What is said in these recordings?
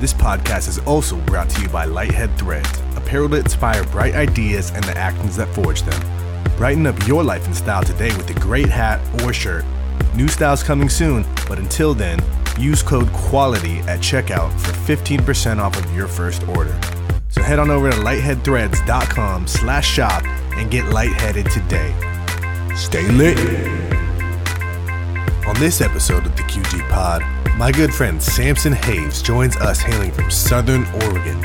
This podcast is also brought to you by Lighthead Threads, apparel that inspire bright ideas and the actions that forge them. Brighten up your life and style today with a great hat or shirt. New styles coming soon, but until then, use code QUALITY at checkout for 15% off of your first order. So head on over to lightheadthreads.com slash shop and get lightheaded today. Stay lit. On this episode of the QG Pod, my good friend Samson Haves joins us hailing from Southern Oregon.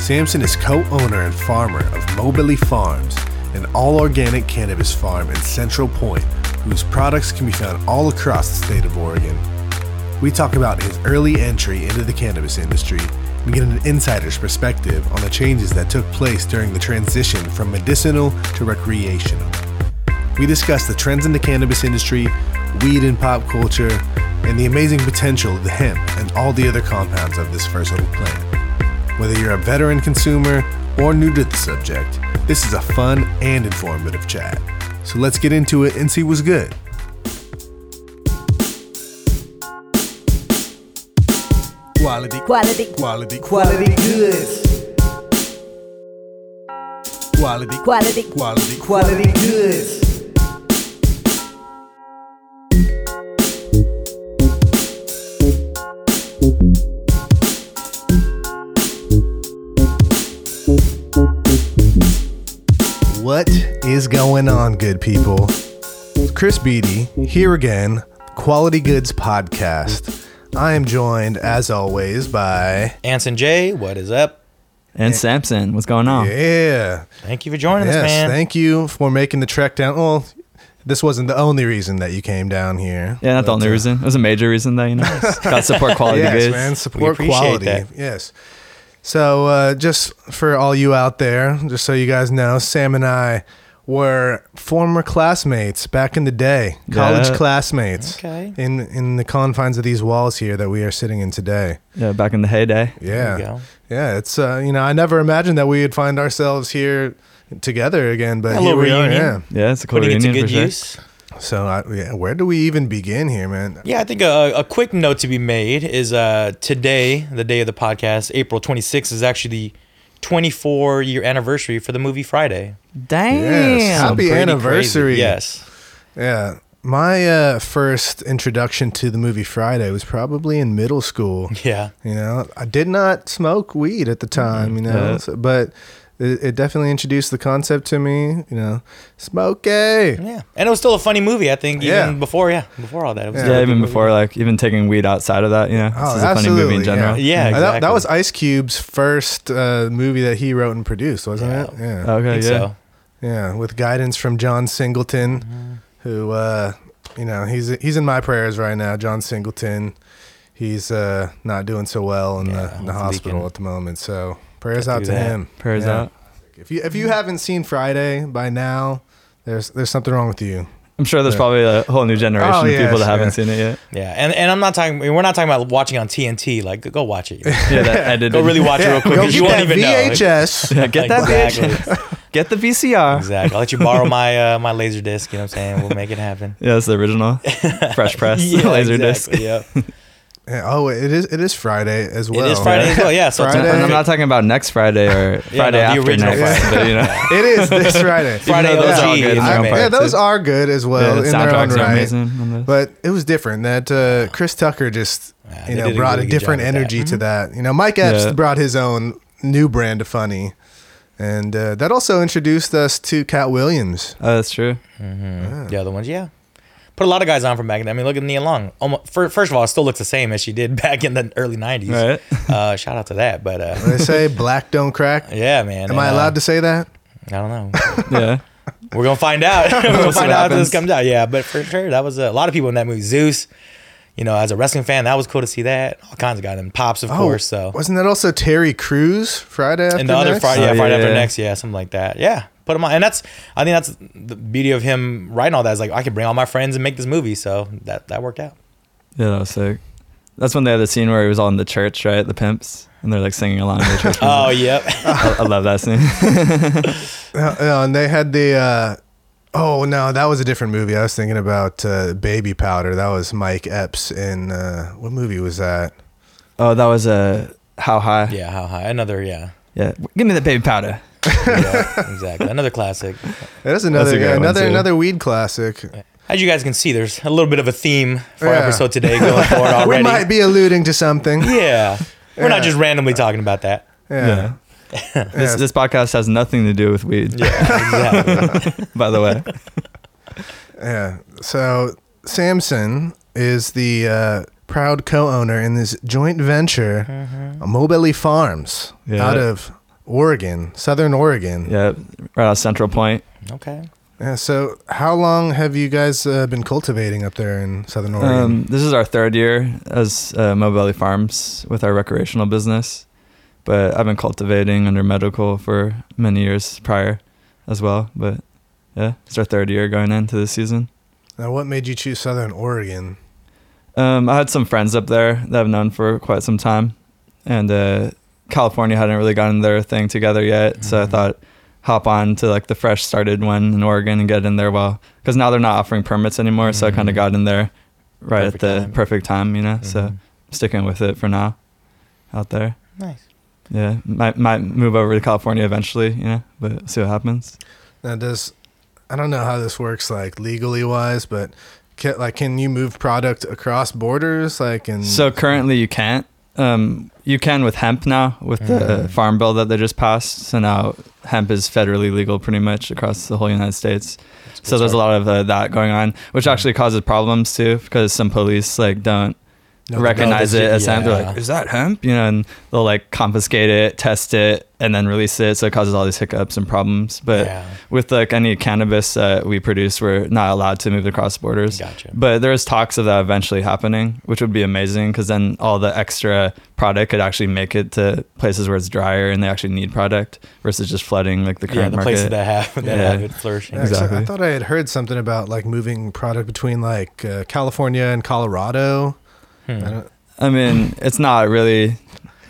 Samson is co owner and farmer of Mobility Farms, an all organic cannabis farm in Central Point, whose products can be found all across the state of Oregon. We talk about his early entry into the cannabis industry and get an insider's perspective on the changes that took place during the transition from medicinal to recreational. We discuss the trends in the cannabis industry, weed and pop culture, and the amazing potential of the hemp and all the other compounds of this versatile plant. Whether you're a veteran consumer or new to the subject, this is a fun and informative chat. So let's get into it and see what's good. Quality, Quality. quality, Quality goods. quality, Quality. quality, Quality goods. What is going on, good people? Chris Beatty here again, Quality Goods Podcast. I am joined, as always, by Anson J, what is up? And Samson, what's going on? yeah, Thank you for joining yes. us, man. Thank you for making the trek down. Well, this wasn't the only reason that you came down here. Yeah, not the only uh, reason. It was a major reason that you know. Got support quality yes, goods. man. Support appreciate quality. that. Yes. So, uh, just for all you out there, just so you guys know, Sam and I were former classmates back in the day, college Yeah. classmates. Okay. In in the confines of these walls here that we are sitting in today. Yeah, back in the heyday. Yeah. There you go. Yeah, it's uh, you know, I never imagined that we would find ourselves here together again, but A here little we are. reunion. Yeah. Yeah, it's a cool Putting it to reunion good for sure. use. So, I, yeah, where do we even begin here, man? Yeah, I think a, a quick note to be made is uh, today, the day of the podcast, April 26th, is actually the 24 year anniversary for the movie Friday. Damn. Yes. Happy Pretty anniversary. Crazy. Yes. Yeah. My uh, first introduction to the movie Friday was probably in middle school. Yeah. You know, I did not smoke weed at the time, you know, Yeah. so- but it, it definitely introduced the concept to me, you know, smoke Yeah. And it was still a funny movie, I think, even Yeah. before, yeah, before all that. It was Yeah, still a Yeah, good even movie. before like even taking weed outside of that, you know. Oh, this is a funny movie in general. Yeah, Uh, That, that was Ice Cube's first uh, movie that he wrote and produced, wasn't Yeah. it? Yeah. I Okay, think yeah. so. Yeah, with guidance from John Singleton, Mm-hmm. who uh, you know he's he's in my prayers right now. John Singleton, he's uh, not doing so well in Yeah, the, in the hospital leaking. at the moment. So prayers out to that. him. Prayers Yeah. out. If you if you haven't seen Friday by now, there's there's something wrong with you. I'm sure there's probably a whole new generation Oh, of yeah, people that haven't sure. seen it yet. Yeah. And, and I'm not talking, we're not talking about watching on TNT. Like, go watch it. Yeah, that edited. Go really watch it real quick Go because you get won't that even know. VHS. Yeah, get that exactly. bitch. Get the VCR. Exactly. I'll let you borrow my uh, my laser disc. You know what I'm saying? We'll make it happen. Yeah, that's the original. Fresh press. Yeah, laser exactly, disc. Yeah. Yeah, oh, it is it is Friday as well. it is Friday as well. Yeah. So it's Friday. And I'm not talking about next Friday or Friday no, after next, Friday. but you know. It is this Friday. Friday those OG are good in is their I- own amazing. yeah, those too. are good as well Yeah, the in their own right. amazing on those. But it was different. That uh, Chris Tucker just Yeah, you know brought a really good different job with that. energy to that. You know, Mike Epps Yeah. brought his own new brand of funny, and uh, that also introduced us to Katt Williams. Oh, that's true. The other ones, yeah. Put a lot of guys on from back then. I mean, look at Nia Long. Almost, fir- first of all, it still looks the same as she did back in the early '90s. Right. Uh, shout out to that. But uh, They say black don't crack. yeah, man. Am I allowed to say that? I don't know. Yeah. We're gonna find out. We're gonna We'll find what out after this comes out. Yeah, but for sure, that was a, a lot of people in that movie. Zeus, you know, as a wrestling fan, that was cool to see that. All kinds of guys, and pops, of course. So Oh, wasn't that also Terry Crews Friday after and the other next? Friday, yeah, Oh, Friday yeah, after next, yeah, something like that. Yeah, put him on, and that's I think that's the beauty of him writing all that. Is like I could bring all my friends and make this movie, so that that worked out. Yeah, that was sick. That's when they had the scene where he was all in the church, right? The pimps. And they're like singing along in the church. Oh, yep. I, I love that scene. Uh, uh, and they had the. Uh, oh no, that was a different movie. I was thinking about uh, Baby Powder. That was Mike Epps in uh, what movie was that? oh, that was a. How high? Yeah, how high? Another, yeah, Yeah. Give me the baby powder. Yeah, exactly. Another classic. That is another yeah, another another weed classic. As you guys can see, there's a little bit of a theme for our episode today going forward We might be alluding to something. yeah. We're not just randomly talking about that. Yeah. This, Yeah. this podcast has nothing to do with weed, Yeah, exactly. by the way. Yeah. So Samson is the uh, proud co-owner in this joint venture, Mm-hmm. Mobile Farms, Yeah. out of Oregon, Southern Oregon. Yeah, right out of Central Point. Okay. Yeah, so how long have you guys uh, been cultivating up there in Southern Oregon? Um, this is our third year as uh, Mobile Farms with our recreational business, but I've been cultivating under medical for many years prior as well. But yeah, it's our third year going into this season. now, what made you choose Southern Oregon? Um, I had some friends up there that I've known for quite some time, and uh, California hadn't really gotten their thing together yet. So I Mhm. thought hop on to like the fresh started one in Oregon and get in there well because now they're not offering permits anymore. So I kind of got in there right Perfect at the time. perfect time, you know. So Mhm. sticking with it for now out there. Nice. Yeah, might might move over to California eventually, you know, but see what happens. Now, does I don't know how this works, like legally wise, but can, like, can you move product across borders, like in? So currently you can't. Um, you can with hemp now with the Mm. farm bill that they just passed. So now hemp is federally legal pretty much across the whole United States. So there's a lot of uh, that going on, which actually causes problems too because some police like don't No, recognize don't. it as hemp. They're like, "Is that hemp?" You know, and they'll like confiscate it, test it, and then release it. So it causes all these hiccups and problems. But Yeah. with like any cannabis that we produce, we're not allowed to move across borders. Gotcha. But there's talks of that eventually happening, which would be amazing because then all the extra product could actually make it to places where it's drier and they actually need product versus just flooding like the yeah, current the market. places that have that Yeah. have it flourishing. Yeah, 'cause I- I thought I had heard something about like moving product between like uh, California and Colorado. Hmm. I I mean, it's not really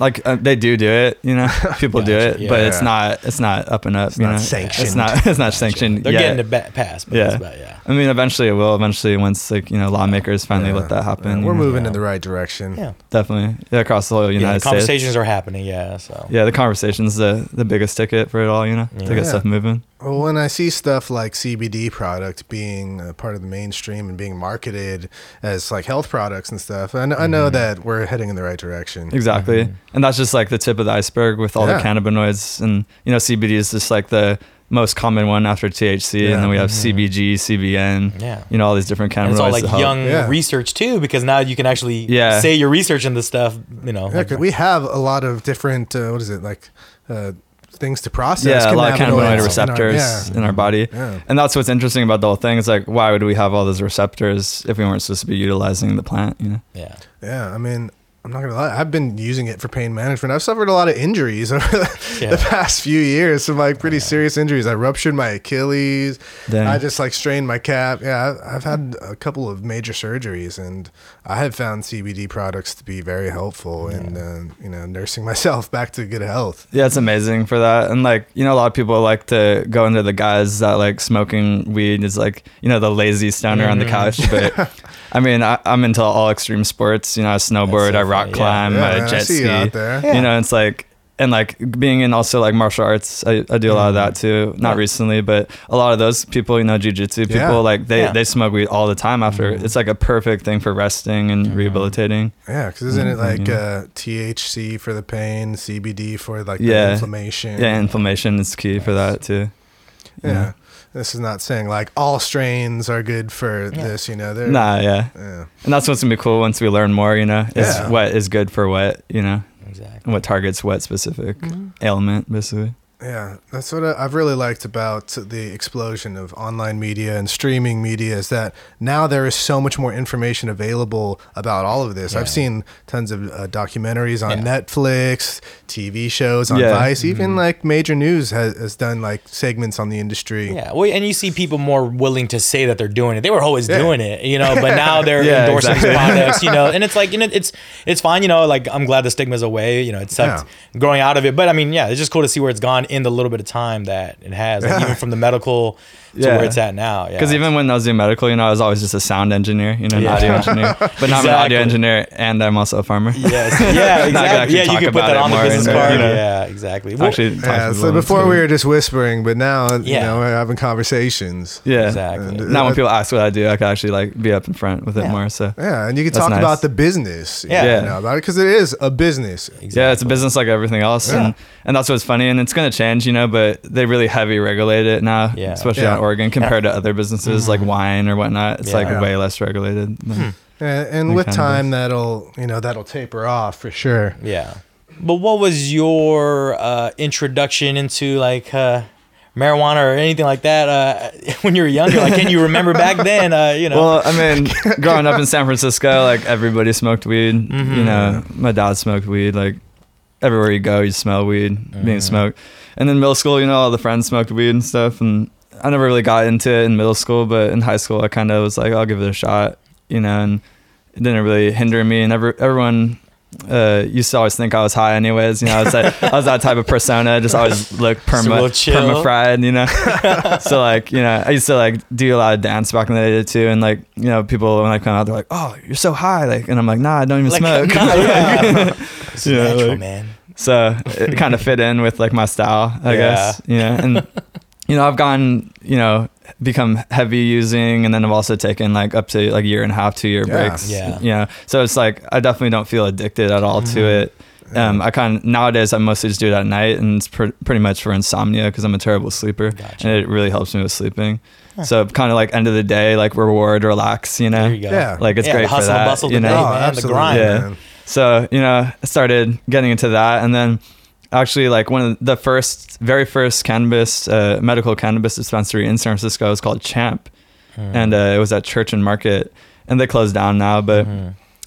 like uh, they do do it, you know. People do Gotcha, it, but it's not. It's not up and up. It's you not know? sanctioned. It's not. It's not sanctioned. They're yet. getting it ba- passed. But Yeah. that's about, yeah. I mean, eventually it will. Eventually, once like you know lawmakers finally yeah. let that happen, Yeah, we're know? moving Yeah. in the right direction. Yeah. definitely yeah, across the whole yeah. United The States. conversations are happening. Yeah. So. Yeah, the conversation's the the biggest ticket for it all. You know, to Yeah. get stuff moving. Well, when I see stuff like CBD product being a part of the mainstream and being marketed as like health products and stuff, I, kn- I Mm-hmm. know that we're heading in the right direction. Exactly. Mhm. And that's just like the tip of the iceberg with all Yeah. the cannabinoids. And, you know, CBD is just like the most common one after THC. Yeah. And then we have Mhm. CBG, CBN, Yeah. you know, all these different cannabinoids. And it's all like young Yeah. research too, because now you can actually Yeah. say you're researching this stuff. You know, Yeah, like- we have a lot of different. Uh, what is it like? Uh, things to process. Yeah, a lot of cannabinoids in cannabinoid our- receptors yeah. in our body. Yeah. And that's what's interesting about the whole thing. It's like, why would we have all those receptors if we weren't supposed to be utilizing the plant? You know? yeah. Yeah, I mean, I'm not gonna lie. I've been using it for pain management. I've suffered a lot of injuries over the, Yeah. the past few years. Some like pretty serious injuries. I ruptured my Achilles. Dang. I just like strained my cap. Yeah, I've had a couple of major surgeries, and I have found CBD products to be very helpful in uh, you know nursing myself back to good health. Yeah, it's amazing for that. And like, you know, a lot of people like to go into the guys that like smoking weed is like, you know, the lazy stoner on the Mhm. couch. But I mean, I, I'm into all extreme sports. You know, I snowboard, so I rock funny, yeah. climb, Yeah, I man, I jet see ski. you out there. You know, it's like, and like being in also like martial arts, I, I do a lot of that too. Not Yeah. recently, but a lot of those people, you know, jujitsu people, Yeah. like they, Yeah. they smoke weed all the time after. Mhm. It's like a perfect thing for resting and Mhm. rehabilitating. Yeah, because isn't it Mhm, like yeah. uh, THC for the pain, CBD for like Yeah. the inflammation? Yeah, inflammation is key for that too. yeah. Yeah. This is not saying like all strains are good for Yeah. this. You know, they're Nah, yeah. Yeah. And that's what's gonna be cool once we learn more, you know, is Yeah. what is good for what, you know, Exactly. and what targets what specific Mhm. ailment, basically. Yeah, that's what I've really liked about the explosion of online media and streaming media is that now there is so much more information available about all of this. Yeah. I've seen tons of uh, documentaries on Yeah. Netflix, TV shows on Yeah. Vice, even Mhm. like major news has, has done like segments on the industry. Yeah, well, and you see people more willing to say that they're doing it. They were always doing it, you know, but now they're endorsing exactly. products, you know, and it's like, you know, it's it's fine, you know, like I'm glad the stigma's away, you know, it sucked growing out of it, but I mean, yeah, it's just cool to see where it's gone in the little bit of time that it has, like, even from the medical to Yeah. where it's at now. Yeah, Because even when I was doing medical, you know, I was always just a sound engineer, you know, an Yeah. audio engineer. But now I'm an audio engineer and I'm also a farmer. yes, yeah, Now I can exactly. Yeah, you can put that on the business and, card. you know, Yeah, exactly. Well, Actually, Yeah, so people. before we were just whispering, but now you Yeah. know we're having conversations. yeah. exactly. And- Now when uh, people ask what I do, I can actually like be up in front with it more. So Yeah, and you can talk nice. about the business. Yeah. you Yeah. know, about it because it is a business. yeah, it's a business like everything else, Yeah. and and that's what's funny, and it's gonna change, you know. But they really heavy regulate it now, Yeah. especially on Oregon compared to other businesses like wine or whatnot. It's like Yeah. way less regulated. than- And, and Like with cannabis. time, that'll you know that'll taper off for sure. Yeah. But what was your uh, introduction into like uh, marijuana or anything like that uh, when you were younger? Like, can you remember back then? Uh, you know. Well, I mean, growing up in San Francisco, like everybody smoked weed. Mm-hmm. You know, my dad smoked weed. Like everywhere you go, you smell weed Mm-hmm. being smoked. And in middle school, you know, all the friends smoked weed and stuff. And I never really got into it in middle school, but in high school, I kind of was like, I'll give it a shot. You know, and it didn't really hinder me. And every, everyone uh, used to always think I was high, anyways. You know, I was that, I was that type of persona. Just always look perma, perma fried. You know, so like you know, I used to like do a lot of dance back in the day too. And like you know, people when I come out, they're like, "Oh, you're so high!" Like, and I'm like, "Nah, I don't even like, smoke." nah, yeah. It's Yeah, natural, like- man. so it kind of fit in with like my style, I Yeah. guess. You know, and you know, I've gone, you know, become heavy using, and then I've also taken like up to like a year and a half, two year Yeah. breaks. Yeah. You know, so it's like I definitely don't feel addicted at all to it. Um, I kind of nowadays I mostly just do it at night, and it's pr- pretty much for insomnia because I'm a terrible sleeper, Gotcha. and it really helps me with sleeping. So kind of like end of the day, like reward, relax, you know. There you go. Yeah. Like it's yeah, great the for hustle that, and bustle you of the know? day, Oh, man. The grind. Yeah. man. So, you know, I started getting into that. And then actually, like one of the first, very first cannabis, uh, medical cannabis dispensary in San Francisco was called Champ. And uh, it was at Church and Market. And they closed down now. But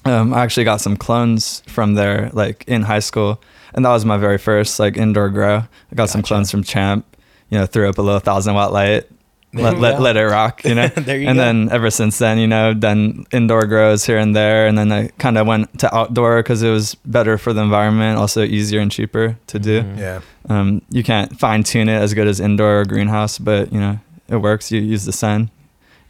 um, I actually got some clones from there, like in high school. And that was my very first, like, indoor grow. I got some clones from Champ, you know, threw up a little thousand watt light. There Let, let, let it rock, you know. There you and go. then ever since then, you know, done indoor grows here and there, and then I kind of went to outdoor because it was better for the environment, also easier and cheaper to do. Mm-hmm. Yeah. Um, you can't fine tune it as good as indoor or greenhouse, but you know, it works. You use the sun,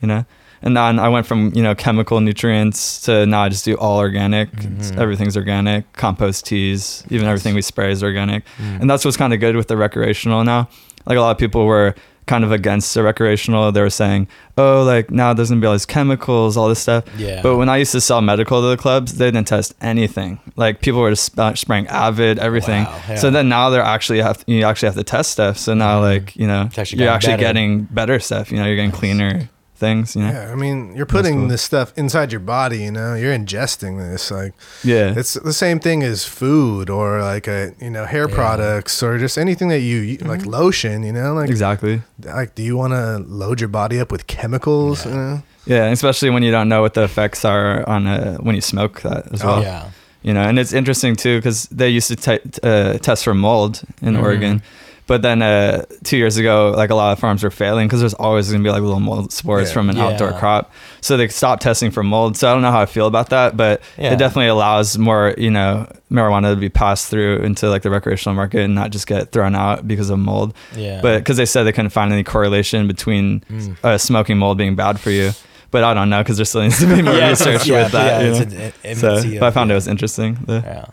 you know. And then I went from you know chemical nutrients to now I just do all organic. It's- Mhm. Everything's organic. Compost teas, even everything we spray is organic. Mm. And that's what's kind of good with the recreational now. Like a lot of people were kind of against the recreational. They were saying, "Oh, like now there's gonna be all these chemicals, all this stuff." Yeah. But when I used to sell medical to the clubs, they didn't test anything. Like people were just sp- spraying Avid, everything. Wow, yeah. So then now they're actually have you actually have to test stuff. So now mm-hmm. like you know actually you're actually better. getting better stuff. You know you're getting cleaner things. You know Yeah, I mean, you're putting cool. this stuff inside your body. You know, you're ingesting this. Like, yeah it's the same thing as food or like a you know hair Yeah. products or just anything that you you- like lotion. You know, like exactly. like do you want to load your body up with chemicals? You know, Yeah, especially when you don't know what the effects are on uh, when you smoke that as Oh, well. yeah. you know and it's interesting too because they used to t- uh, test for mold in Mhm. oregon but then uh, two years ago like a lot of farms were failing because there's always going to be like little mold spores Yeah. from an outdoor crop so they stopped testing for mold so i don't know how i feel about that but Yeah. it definitely allows more you know marijuana to be passed through into like the recreational market and not just get thrown out because of mold Yeah. but because they said they couldn't find any correlation between Mm. uh, smoking mold being bad for you but i don't know because there still needs to be more Yeah, research yeah, with that yeah, you it's know? an- an so but i found yeah. it was interesting the, Yeah.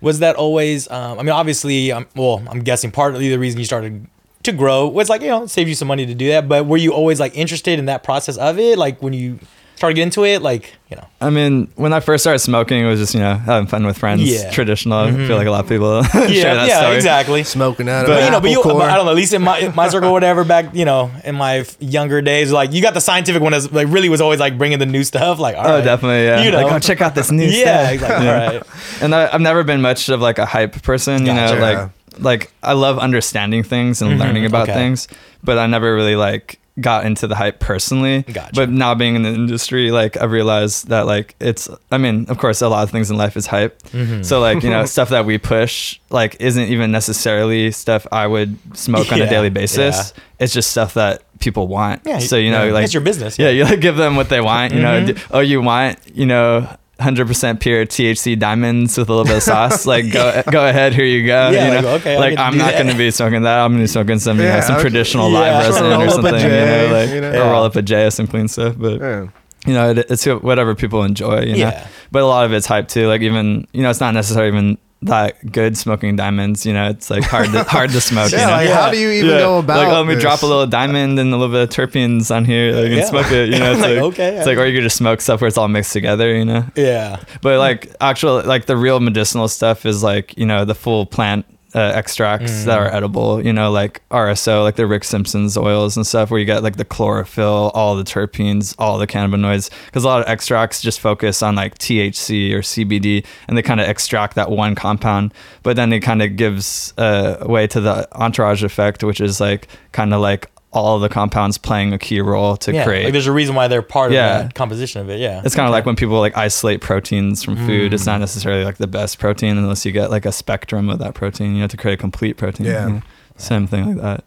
Was that always? Um, I mean, obviously, um, well, I'm guessing partly the reason you started to grow was like you know it saved you some money to do that. But were you always like interested in that process of it? Like when you started to get into it, like you know, I mean, when I first started smoking, it was just you know having fun with friends. Yeah. Traditional. I Mhm. feel like a lot of people yeah, share that yeah, story. exactly. smoking out But an you know, but you, apple but. I don't know. At least in my my circle, or whatever, back you know, in my younger days, like you got the scientific one as like really was always like bringing the new stuff. Like, all Oh, right, definitely. Yeah. you know, like, oh, check out this new stuff. yeah, stuff. exactly. All right, And I, I've never been much of like a hype person. You Gotcha. know, like like I love understanding things and Mhm, learning about okay. things, but I never really like got into the hype personally. Gotcha. But now being in the industry, like I've realized that like it's. I mean, of course, a lot of things in life is hype. Mhm. So like you know stuff that we push like isn't even necessarily stuff I would smoke on a daily basis. It's just stuff that people want. Yeah, So you know yeah, like it's your business, Yeah, yeah. you like give them what they want. You know. Mhm. d- Oh, you want you know 100% pure THC diamonds with a little bit of sauce, like go go ahead, here you go. Yeah, you like, know? okay, I like to I'm not going to be smoking that. I'm going to be smoking some, you know, some okay. traditional Yeah. live resin or something, you know, like you know? or Yeah. roll up a J, some clean stuff. But Yeah. you know, it, it's whatever people enjoy, you know. Yeah. But a lot of it's hype too. Like even you know, it's not necessarily even that good smoking diamonds. You know, it's like hard to hard to smoke. Yeah, you know? like how do you even Yeah. go about like let me this? drop a little diamond and a little bit of terpenes on here like, and Yeah. smoke it you know it's Like, like, okay. it's like or you could just smoke stuff where it's all mixed together you know Yeah. but like actual like the real medicinal stuff is like you know the full plant uh, extracts that Mm. are edible you know like RSO like the Rick Simpson's oils and stuff where you get like the chlorophyll all the terpenes all the cannabinoids because a lot of extracts just focus on like THC or CBD and they kind of extract that one compound but then it kind of gives uh, way to the entourage effect which is like kind of like all the compounds playing a key role to yeah. create Like there's a reason why they're part Yeah. of that composition of it. Yeah. it's kind of like when people like isolate proteins from food. It's Mm. not necessarily like the best protein unless you get like a spectrum of that protein. You have to create a complete protein. Yeah. you know? Same thing like that.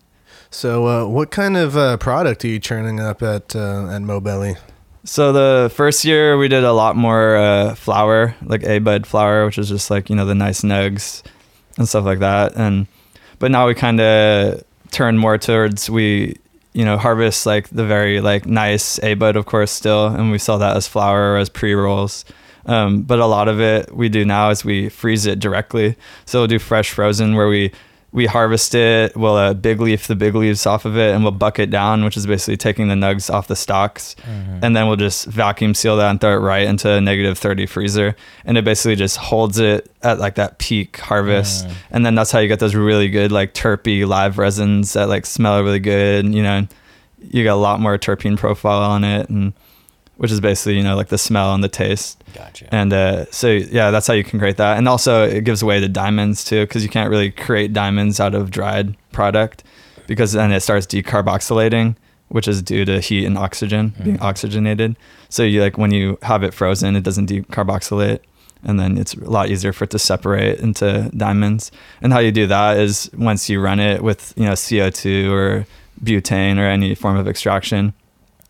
So, uh, what kind of uh, product are you churning up at uh, at Mobelly? So the first year we did a lot more uh, flour, like a bud flour, which is just like you know the nice nugs and stuff like that. And but now we kind of turn more towards we you know harvest like the very like nice a bud of course still, and we sell that as flour or as pre rolls. Um, but a lot of it we do now is we freeze it directly. So we'll do fresh frozen where we we harvest it. We'll uh, big leaf the big leaves off of it, and we'll bucket down, which is basically taking the nugs off the stalks, and then we'll just vacuum seal that and throw it right into a negative thirty freezer, and it basically just holds it at like that peak harvest, and then that's how you get those really good like terpy live resins that like smell really good. You know, you got a lot more terpene profile on it, and which is basically you know like the smell and the taste. Gotcha. And uh, so yeah, that's how you can create that. And also it gives away to diamonds too, because you can't really create diamonds out of dried product, because then it starts decarboxylating, which is due to heat and oxygen being oxygenated. So you like when you have it frozen, it doesn't decarboxylate, and then it's a lot easier for it to separate into diamonds. And how you do that is once you run it with you know CO two or butane or any form of extraction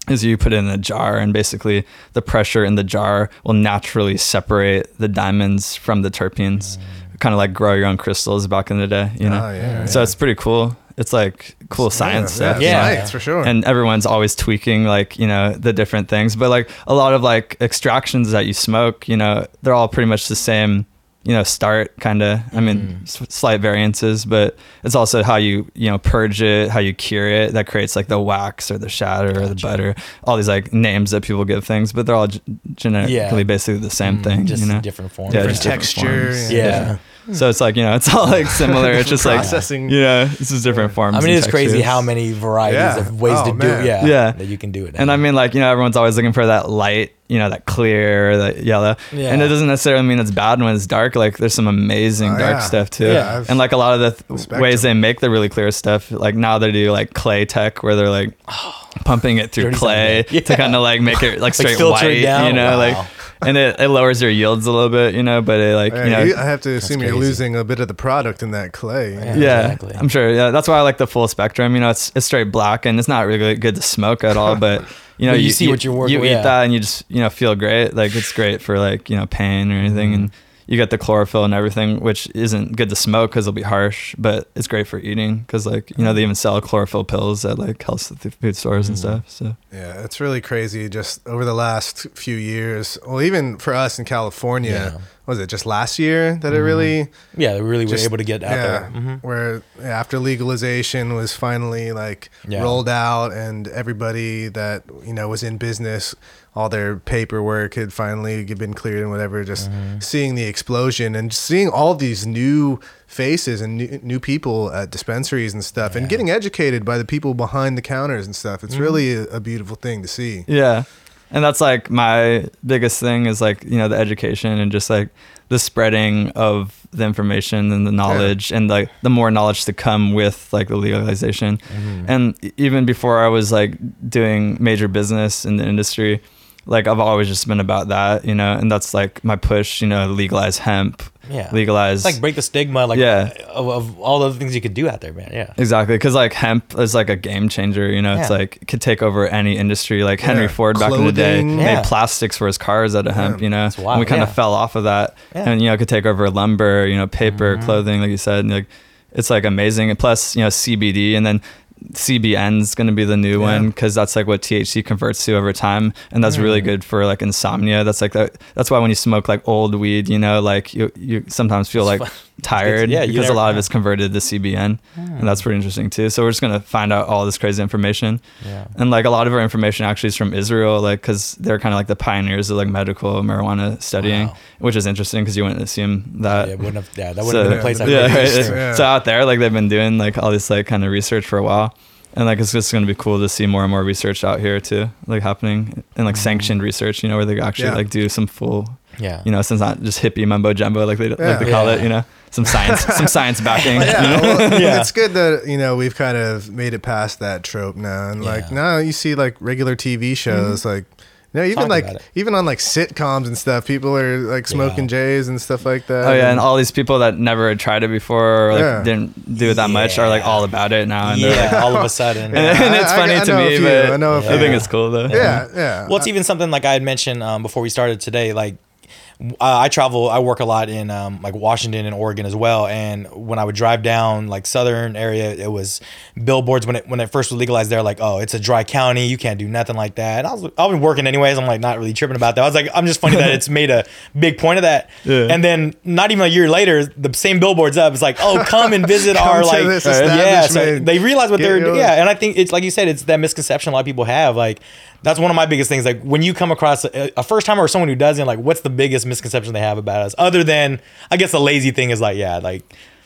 is you put it in a jar and basically the pressure in the jar will naturally separate the diamonds from the terpenes. Mm. Kind of like grow your own crystals back in the day you know? Oh, yeah, so it's pretty cool. It's like cool science yeah, stuff Yeah. science for sure. and everyone's always tweaking like you know the different things. But like a lot of like extractions that you smoke you know they're all pretty much the same you know start kind of i mean mm-hmm. s- slight variances but it's also how you you know purge it how you cure it that creates like the wax or the shatter or the butter all these like names that people give things but they're all g- genetically Yeah. basically the same mm-hmm. thing just you know different forms. Yeah, different just different texture. forms. Yeah. Hmm. so it's like you know it's all like similar it's just like processing. yeah this is different forms I mean, and it's crazy how many varieties Yeah. of ways Oh, to man. do it. Yeah. Yeah. That you can do it. And I mean, like, you know, everyone's always looking for that light, you know, that clear, that yellow. Yeah. And it doesn't necessarily mean it's bad when it's dark. Like, there's some amazing Oh, dark yeah. stuff too. Yeah, and like a lot of the th- spectrum. ways they make the really clear stuff, like now they do like clay tech where they're like pumping it through clay something. to kind of like make it like straight filter it white, down? you know, Wow. like, and it, it lowers your yields a little bit, you know, but it like, Yeah, you know, I have to assume you're crazy. losing a bit of the product in that clay. Yeah. yeah, Exactly. I'm sure. Yeah, that's why I like the full spectrum. You know, it's it's straight black and it's not really good to smoke at all. But you know, But you see what you're working You with, eat yeah. that and you just you know feel great. Like it's great for like you know pain or anything, mm-hmm. and you get the chlorophyll and everything, which isn't good to smoke because it'll be harsh, but it's great for eating because like you know they even sell chlorophyll pills at like health food stores and stuff. So Yeah, it's really crazy. Just over the last few years, well, even for us in California, Yeah. Mm-hmm. was it just last year that it really yeah, they really just- were able to get out yeah, there. Mhm. where after legalization was finally like Yeah. rolled out and everybody that you know was in business all their paperwork had finally been cleared and whatever just Mm-hmm. seeing the explosion and seeing all these new faces and new, new people at dispensaries and stuff and getting educated by the people behind the counters and stuff Mm-hmm. it's really a, a beautiful thing to see Yeah. And that's like my biggest thing is like, you know, the education and just like the spreading of the information and the knowledge and like the more knowledge to come with like the legalization. And e- even before I was like doing major business in the industry, like I've always just been about that, you know, and that's like my push, you know, legalize hemp, Yeah. legalize It's like break the stigma, like Yeah. of, of all the things you could do out there, man. Yeah. Exactly, because like hemp is like a game changer. You know, yeah. it's like it could take over any industry. Like Henry Yeah. Ford back in the day Yeah. made plastics for his cars out of hemp. You know, That's wild, and we kind yeah. of fell off of that, Yeah. and you know, it could take over lumber. You know, paper, Mm-hmm. clothing, like you said. And, like it's like amazing. And plus, you know, CBD, and then CBN is going to be the new Yeah. one because that's like what THC converts to over time, and that's Mm. really good for like insomnia. That's like that. That's why when you smoke like old weed, you know, like you you sometimes feel like fun. Tired Yeah, because a never- lot of yeah. it's converted to CBN, and that's pretty interesting too. So we're just gonna find out all this crazy information, Yeah. and like a lot of our information actually is from Israel, like because they're kind of like the pioneers of like medical marijuana studying, Wow. which is interesting because you wouldn't assume that. yeah, wouldn't have, yeah, that wouldn't have been a place I yeah, would right. have Yeah. So out there, like they've been doing like all this like kind of research for a while, and like it's just gonna be cool to see more and more research out here too, like happening and like mm-hmm. sanctioned research, you know, where they actually Yeah. like do some full, Yeah. you know, so it's not just hippie mumbo jumbo like they like they call it, you know, some science, some science backing. yeah, well, Yeah. it's good that you know we've kind of made it past that trope now, and like Yeah. now you see like regular TV shows, like you know even Talk like even on like sitcoms and stuff, people are like smoking Yeah. J's and stuff like that. Oh yeah, and all these people that never had tried it before or like Yeah. didn't do it that much are like all about it now. And they're like, all of a sudden. and, and it's I- funny I to me, few, but I know a I think it's cool though. yeah, yeah. Well, it's even something like I had mentioned um, before we started today. Like, uh, I travel, I work a lot in um, like Washington and Oregon as well. And when I would drive down like southern area, it was billboards when it when it first was legalized. They're like, oh, it's a dry county, you can't do nothing like that. And I was I've been working anyways. I'm like not really tripping about that. I was like, I'm just funny that it's made a big point of that. Yeah. And then not even a year later, the same billboards up. It's like, oh, come and visit Come our like yeah. So they realize what Get they're yours. yeah. And I think it's like you said, it's that misconception a lot of people have. Like that's one of my biggest things. Like when you come across a, a first timer or someone who doesn't, like what's the biggest misconception they have about us? Other than I guess the lazy thing is like, yeah, like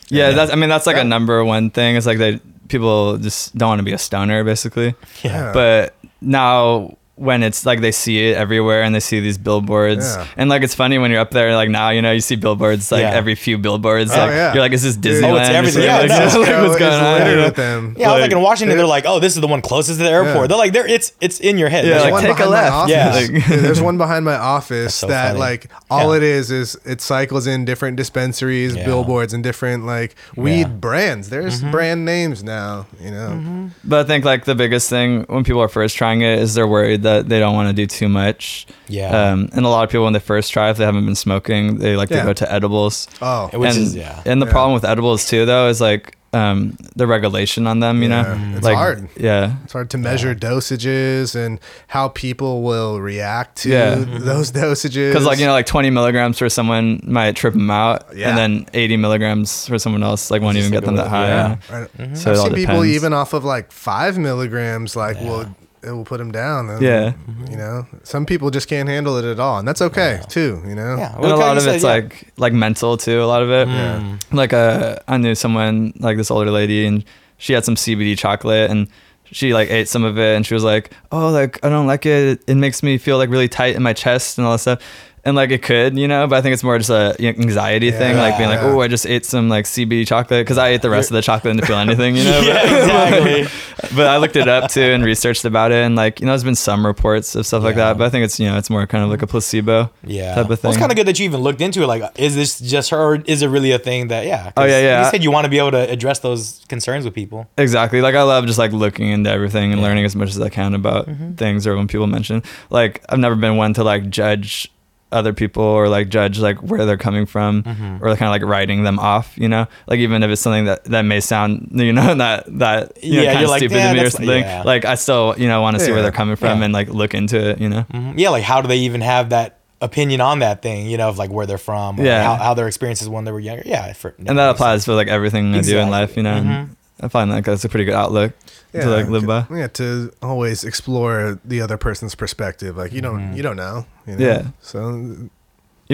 Yeah, that's I mean that's like Yeah. a number one thing. It's like they people just don't want to be a stoner basically. yeah. But now when it's like they see it everywhere and they see these billboards Yeah. and like it's funny when you're up there like now you know you see billboards like Yeah. every few billboards Oh, like yeah. you're like is this Dude. Disneyland? Oh, it's or everything. Yeah, like, no. just, like, what's going on? littered you know? with them. Yeah, I was like in Washington, they're like, oh, this is the one closest to the airport. Yeah. They're like, they're it's it's in your head. Yeah, There's like, one take a behind my left. office. Yeah. Like- Dude, there's one behind my office so that funny. like all Yeah. it is is it cycles in different dispensaries, Yeah. billboards, and different like weed Yeah. brands. There's Mm-hmm. brand names now. You know, But I think like the biggest thing when people are first trying it is they're worried that they don't want to do too much. Yeah. Um, and a lot of people when they first try, if they haven't been smoking, they like Yeah. to go to edibles. oh Which and, is- yeah. And the Yeah. problem with edibles too, though, is like um, the regulation on them. You Yeah, know, it's like hard. yeah, it's hard to measure dosages and how people will react to Yeah. those dosages. because like you know, like 20 milligrams for someone might trip them out, Yeah. and then 80 milligrams for someone else like won't even get them that high. yeah. you? Right. Mm-hmm. So I've seen people even off of like five milligrams, like Yeah. will it will put them down. And, Yeah. you know, some people just can't handle it at all, and that's okay too. You know, Yeah. and a lot of you it's yeah. like like mental too. A lot of it. Mm. Like uh, I knew someone like this older lady, and she had some CBD chocolate, and she like ate some of it, and she was like, "Oh, like I don't like it. It makes me feel like really tight in my chest and all that stuff." And like it could, you know, but I think it's more just a you know, anxiety thing, like being like, "Oh, I just ate some like CBD chocolate," because I ate the rest of the chocolate and didn't feel anything, you know. yeah, But- exactly. but I looked it up too and researched about it, and like you know, there's been some reports of stuff like that, but I think it's you know, it's more kind of like a placebo Yeah. type of thing. Well, it's kind of good that you even looked into it. Like, is this just her? Or is it really a thing that, yeah. 'cause Oh, yeah, yeah. You said you want to be able to address those concerns with people. Exactly. Like I love just like looking into everything and Yeah. learning as much as I can about mm-hmm. things or when people mention like I've never been one to like judge other people or like judge like where they're coming from or kind of like writing them off, you know? Like even if it's something that that may sound, you know, that that you know, kind you're of like, stupid "Yeah, to me or something. yeah. Like I still, you know, want to see where they're coming from Yeah. and like look into it, you know? Mhm. Yeah, like how do they even have that opinion on that thing? You know, of like where they're from, or Yeah. how, how their experiences when they were younger. Yeah, for, And that applies for like everything I do in life, you know? and Mhm. I find that that's a pretty good outlook to like live by. Yeah, to always explore the other person's perspective. Like you don't, Mm-hmm. you don't know. You know? Yeah. So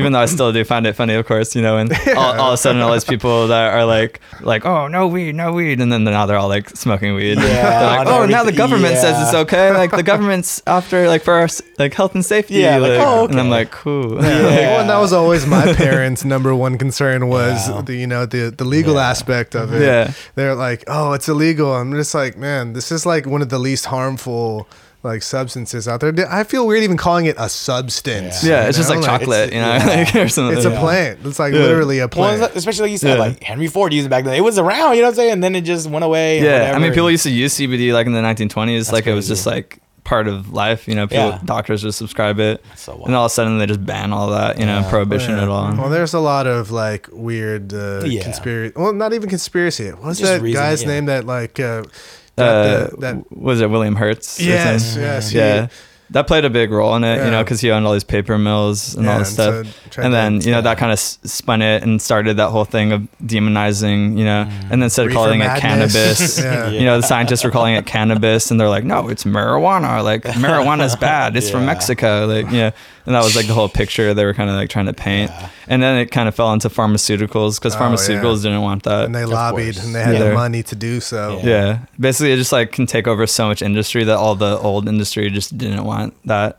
even though I still do find it funny, of course, you know, and all, all of a sudden all these people that are like, like, oh, no weed, no weed, and then now they're all like smoking weed. Yeah, like, oh, now the government says it's okay. Like the government's after like for our like health and safety. Yeah, like, oh, and I'm like, cool. Yeah. Yeah. Well, and that was always my parents' number one concern was Yeah. the you know the the legal Yeah. aspect of it. Yeah. They're like, oh, it's illegal. I'm just like, man, this is like one of the least harmful like substances out there. I feel weird even calling it a substance. Yeah, you it's just know? like chocolate, you know, yeah. like, or something. It's a like plant. It's like Yeah. literally a Well, plant. especially like you said, Yeah. like Henry Ford used it back then. It was around, you know what I'm saying? And then it just went away. and Yeah, I mean, people used to use CBD like in the 1920s, like it was just like part of life. You know, people, Yeah. doctors just subscribe it, So and all of a sudden they just ban all that. You know, Yeah. prohibition Yeah. at all. Well, there's a lot of like weird uh, Yeah. conspiracy. Well, not even conspiracy. What's Just that reason, guy's yeah. name that like uh, got uh, the, that? was it William Hearst? or Yes, something? yes, he- yeah. That played a big role in it, you know, because he owned all these paper mills and Yeah, all this and stuff. so tried and to- then, you know, yeah. that kind of spun it and started that whole thing of demonizing, you know, and then instead of Reefer calling it cannabis, Yeah. you know, the scientists were calling it cannabis and they're like, no, it's marijuana. Like, marijuana's bad. It's from Mexico. Like, yeah. And that was like the whole picture they were kind of like trying to paint. Yeah. And then it kind of fell into pharmaceuticals because Oh, pharmaceuticals yeah. didn't want that. and they Of lobbied course. and they had Yeah. the money to do so. Yeah. Yeah. Basically, it just like can take over so much industry that all the old industry just didn't want that.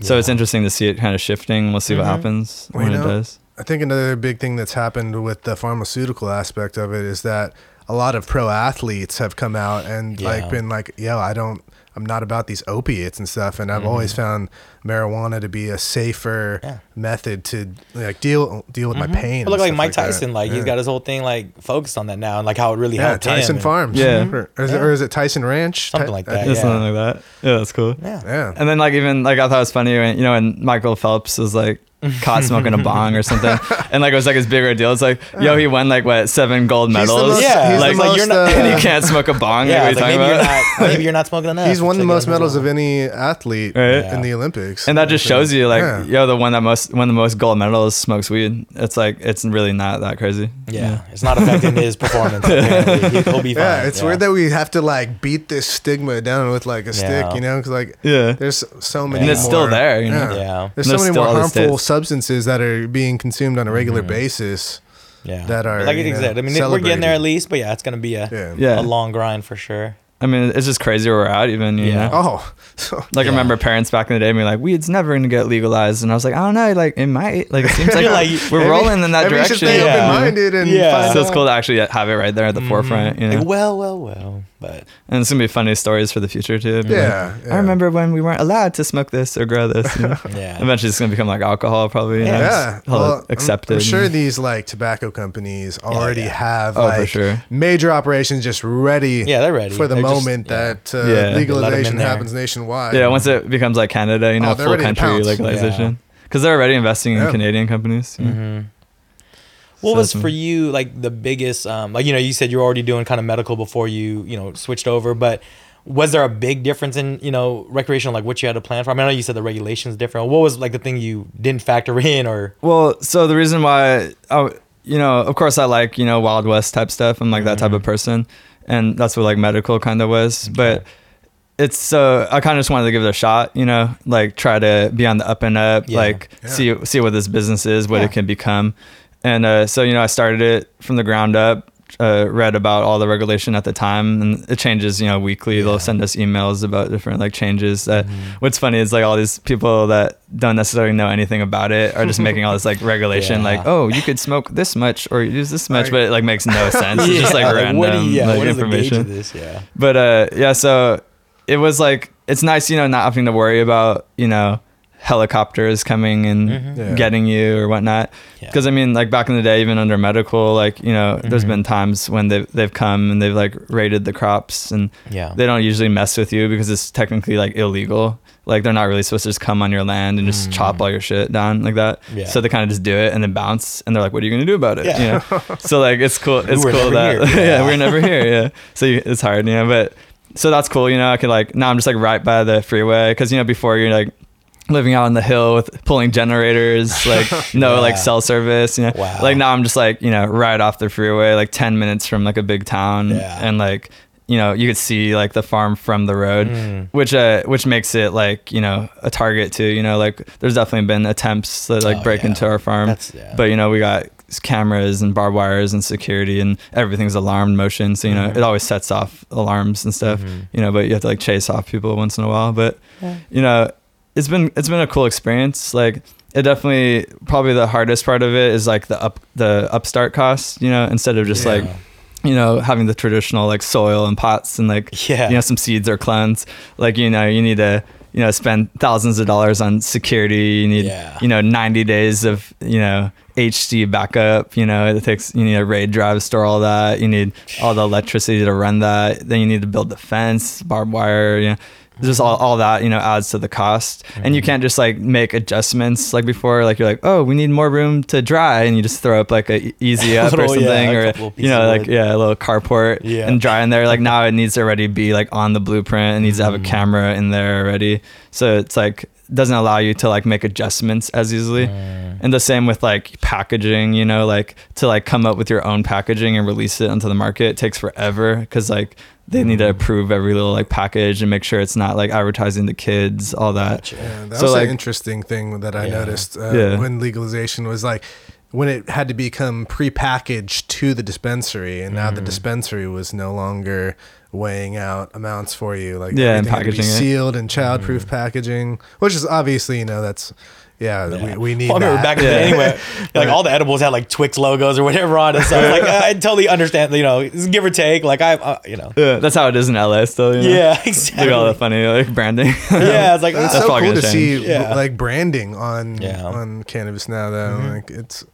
So it's interesting to see it kind of shifting. We'll see what Mhm. happens Well, when you it does. I think another big thing that's happened with the pharmaceutical aspect of it is that a lot of pro athletes have come out and Yeah. like been like, yo, I don't, I'm not about these opiates and stuff. And I've always found marijuana to be a safer Mm-hmm. Yeah. method to like deal deal with my pain. But look like Mike that. Tyson, like Yeah. he's got his whole thing like focused on that now, and like how it really yeah, helped. Tyson and- Farms. Yeah. or is, it, Yeah. or is it Tyson Ranch? Something like that, Yeah, yeah. something like that. Yeah, that's cool. Yeah. Yeah. And then like even like I thought it was funny when you know when Michael Phelps was like caught smoking a bong or something, and like it was like his bigger deal. It's like yo, he won like what seven gold medals. most- Yeah, he's like, the you're not- uh, and he can't smoke a bong. Yeah, like, it's what are like you maybe you're not maybe you're not smoking enough. He's won the most medals of any athlete Right. in the Olympics. And that just shows you like Yeah. yo, the one that most one of the most gold medals smokes weed. It's like it's really not that crazy. Yeah, it's not affecting his performance. apparently. He- He'll be fine. Yeah, it's weird that we have to like beat this stigma down with like a stick, you know? Because like, Yeah. there's so many. And it's still there, you know? Yeah. There's And so many more harmful substances that are being consumed on a regular Mm-hmm. basis. Yeah, that are, But like you you know, said. I mean, we're getting there at least, but yeah, it's gonna be a Yeah. Yeah. a long grind for sure. I mean, it's just crazy where we're at, even, you Yeah. know? Oh, so, Like, Yeah. I remember parents back in the day being like, weed's never going to get legalized. And I was like, I don't know. Like, it might. Like, it seems like, like, we're maybe- rolling in that maybe should direction. stay Yeah. open-minded and Yeah. find So it's cool to actually have it right there at the mm-hmm. forefront, you know? Like, well, well, well. But and it's going to be funny stories for the future, too. Be like, Yeah, yeah. I remember when we weren't allowed to smoke this or grow this. You know? yeah, Eventually, it's going to become like alcohol, probably. You know? Yeah, Just hella well, I'm- accepted. I'm, sure these like tobacco companies already yeah. have Oh, for like sure. major operations just ready. Yeah, they're ready. for the They're moment yeah. that uh, Yeah. They let 'em legalization happens nationwide. yeah, once it becomes like Canada, you know, Oh, full country legalization. Because they're already investing in Yeah. Canadian companies. you know? hmm What So was for you like the biggest? Um, like you know, you said you were already doing kind of medical before you you know switched over, but was there a big difference in you know recreational like what you had to plan for? I mean, I know you said the regulations different. What was like the thing you didn't factor in or? Well, so the reason why, I, you know, of course, I like you know Wild West type stuff. I'm like that type of Mm-hmm. person, and that's what like medical kind of was. But it's so I kind of just wanted to give it a shot. You know, like try to be on the up and up, Yeah. like Yeah. see see what this business is, what Yeah. it can become. And uh, so you know, I started it from the ground up. Uh, read about all the regulation at the time, and it changes. You know, weekly. Yeah. They'll send us emails about different like changes. That Mm-hmm. what's funny is like all these people that don't necessarily know anything about it are just making all this like regulation, Yeah. like oh, you could smoke this much or use this much, but it like makes no sense. It's just like random what you, yeah, like, what is information. this? Yeah, But uh, yeah, so it was like it's nice, you know, not having to worry about you know helicopters coming and Mhm. Yeah. getting you or whatnot. Yeah. Because I mean, like back in the day, even under medical, like you know, there's Mhm. been times when they've they've come and they've like raided the crops and yeah, they don't usually mess with you because it's technically like illegal. Like they're not really supposed to just come on your land and just chop all your shit down like that. Mm. Yeah. So they kind of just do it and then bounce and they're like, "What are you gonna do about it?" Yeah. You know. so like it's cool. It's were cool that here. yeah. Yeah. we're never here. Yeah. So you, it's hard, you know. But so that's cool. You know, I could like now I'm just like right by the freeway because you know before you're like living out on the hill with pulling generators like no Yeah. like cell service you know Wow. like now i'm just like you know right off the freeway like 10 minutes from like a big town Yeah. and like you know you could see like the farm from the road Mm. which uh which makes it like you know a target too you know like there's definitely been attempts to like Oh, break yeah. into our farm That's- yeah. but you know we got cameras and barbed wires and security and everything's alarmed motion so you know Mhm. it always sets off alarms and stuff Mhm. you know but you have to like chase off people once in a while but you know it's been it's been a cool experience like it definitely probably the hardest part of it is like the up the upstart costs you know instead of just like you know, having the traditional like soil and pots and like Yeah. you know some seeds or clones. Like you know, you need to you know spend thousands of dollars on security. You need Yeah. you know 90 days of you know HD backup. You know, it takes you need a RAID drive to store all that. You need all the electricity to run that. Then you need to build the fence, barbed wire. You know. Just all, all that you know adds to the cost, and you Mm-hmm. can't just like make adjustments like before. Like you're like, oh, we need more room to dry, and you just throw up like a easy up or little, yeah, something, a or you know, like wood. yeah, a little carport Yeah. and dry in there. Like now it needs to already be like on the blueprint. It needs to have a Mm. camera in there already. So it's like doesn't allow you to like make adjustments as easily. Mm. And the same with like packaging, you know, like to like come up with your own packaging and release it onto the market it takes forever because like they need Mm. to approve every little like package and make sure it's not like advertising to kids, all that. Gotcha. Yeah, that So, was like- an interesting thing that I Yeah. noticed uh, Yeah. when legalization was like when it had to become pre-packaged to the dispensary, and now the Mm. dispensary was no longer weighing out amounts for you. Like Yeah, and everything had to be packaging it. sealed and child-proof packaging, which is obviously you know that's yeah, Yeah. We, we need Well, I remember that. back in the day anyway, like all the edibles had like Twix logos or whatever on it. So I was like, I totally understand, you know, give or take. Like I, uh, you know, Yeah, that's how it is in LA still. You know? yeah, Do exactly. all the funny like branding. yeah, it's like It's uh, so cool to gonna see. Yeah. like branding on Yeah. Mm-hmm. on cannabis now though. Like it's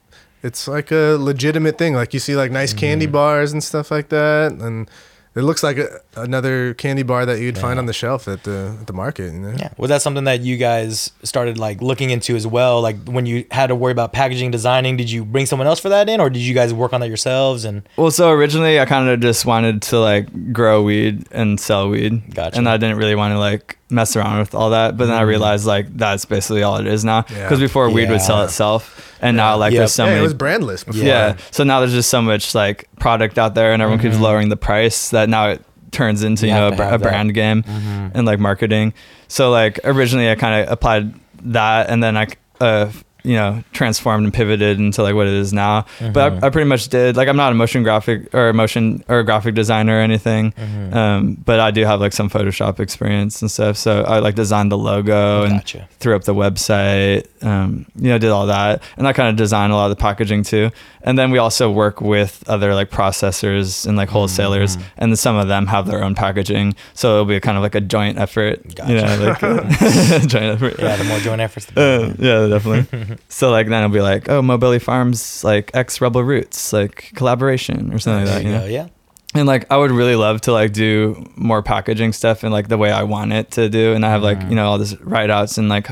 it's like a legitimate thing. Like you see like nice candy Mm-hmm. bars and stuff like that, and it looks like a, another candy bar that you'd find on the shelf at the at the market. You know? Yeah. Was that something that you guys started like looking into as well? Like when you had to worry about packaging, designing, did you bring someone else for that in, or did you guys work on that yourselves? And Well, so originally I kind of just wanted to like grow weed and sell weed. Gotcha. And I didn't really want to like mess around with all that. But then I mm. realized like that's basically all it is now. Yeah. Because before weed would sell itself. And now like Yep. there's so Yeah, many. it was brandless before. yeah. So now there's just so much like product out there and everyone keeps mm-hmm. lowering the price that now it turns into, You you, know, a, have to br- a have that. brand game mm-hmm. and like marketing. So like originally I kind of applied that and then I, uh, you know, transformed and pivoted into like what it is now. But I, I pretty much did like I'm not a motion graphic or a motion or a graphic designer or anything, um, but I do have like some Photoshop experience and stuff. So I like designed the logo and threw up the website, um, you know, did all that. And I kind of designed a lot of the packaging too. And then we also work with other like processors and like wholesalers, Mm-hmm. and some of them have their own packaging. So it'll be kind of like a joint effort, you know, like joint effort. yeah, the more joint efforts, the better. Uh, yeah, definitely. so like then it'll be like, oh, Mobility Farms like X Rebel Roots, like collaboration or something like that. You know? Yeah. And like I would really love to like do more packaging stuff and like the way I want it to do. And I have like, you know, all this write outs and like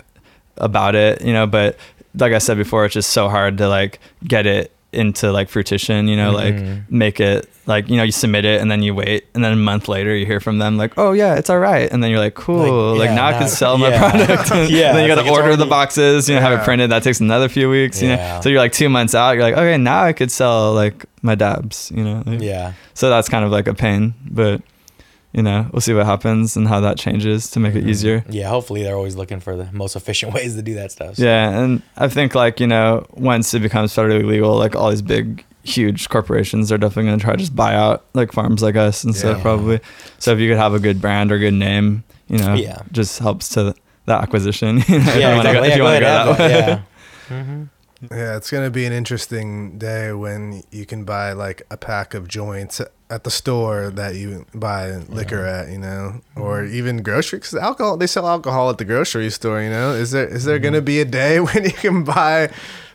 about it, you know, but like I said before, it's just so hard to like get it into like fruition, you know, like make it like, you know, you submit it and then you wait and then a month later you hear from them like, oh yeah, it's all right. And then you're like, cool. Like, yeah, now I can sell my yeah. product. Yeah, then you got to it's order the boxes, you know, have it printed. That takes another few weeks, you Yeah. know? So you're like two months out. You're like, okay, now I could sell like my dabs, you know? Like, Yeah. so that's kind of like a pain, but you know, we'll see what happens and how that changes to make Mm-hmm. it easier. Yeah. Hopefully, they're always looking for the most efficient ways to do that stuff. so. Yeah, and I think like, you know, once it becomes federally legal, like all these big huge corporations are definitely going to try to just buy out like farms like us and stuff probably. So if you could have a good brand or good name, you know, Yeah. just helps to the acquisition. you know, if you Yeah. wanna go- if Yeah, you go wanna ahead, go that way. Yeah. hmm Yeah, it's gonna be an interesting day when you can buy like a pack of joints at the store that you buy liquor at, you know, or Mm-hmm. even grocery. Because alcohol, they sell alcohol at the grocery store, you know. Is there is Mm-hmm. there gonna be a day when you can buy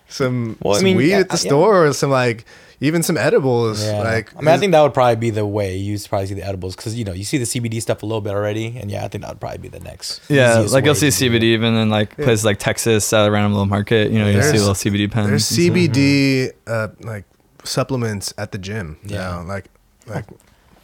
some, Well, I mean, weed yeah, at the yeah. store or some like even some edibles? Yeah. Like, I mean, I think that would probably be the way you probably see the edibles because you know you see the CBD stuff a little bit already, and yeah, I think that would probably be the next. Yeah, like you'll see CBD even in like Yeah. places like Texas at a random little market. You know, you see There's- little CBD pens. there's and stuff. CBD uh, like supplements at the gym. Yeah. now, like like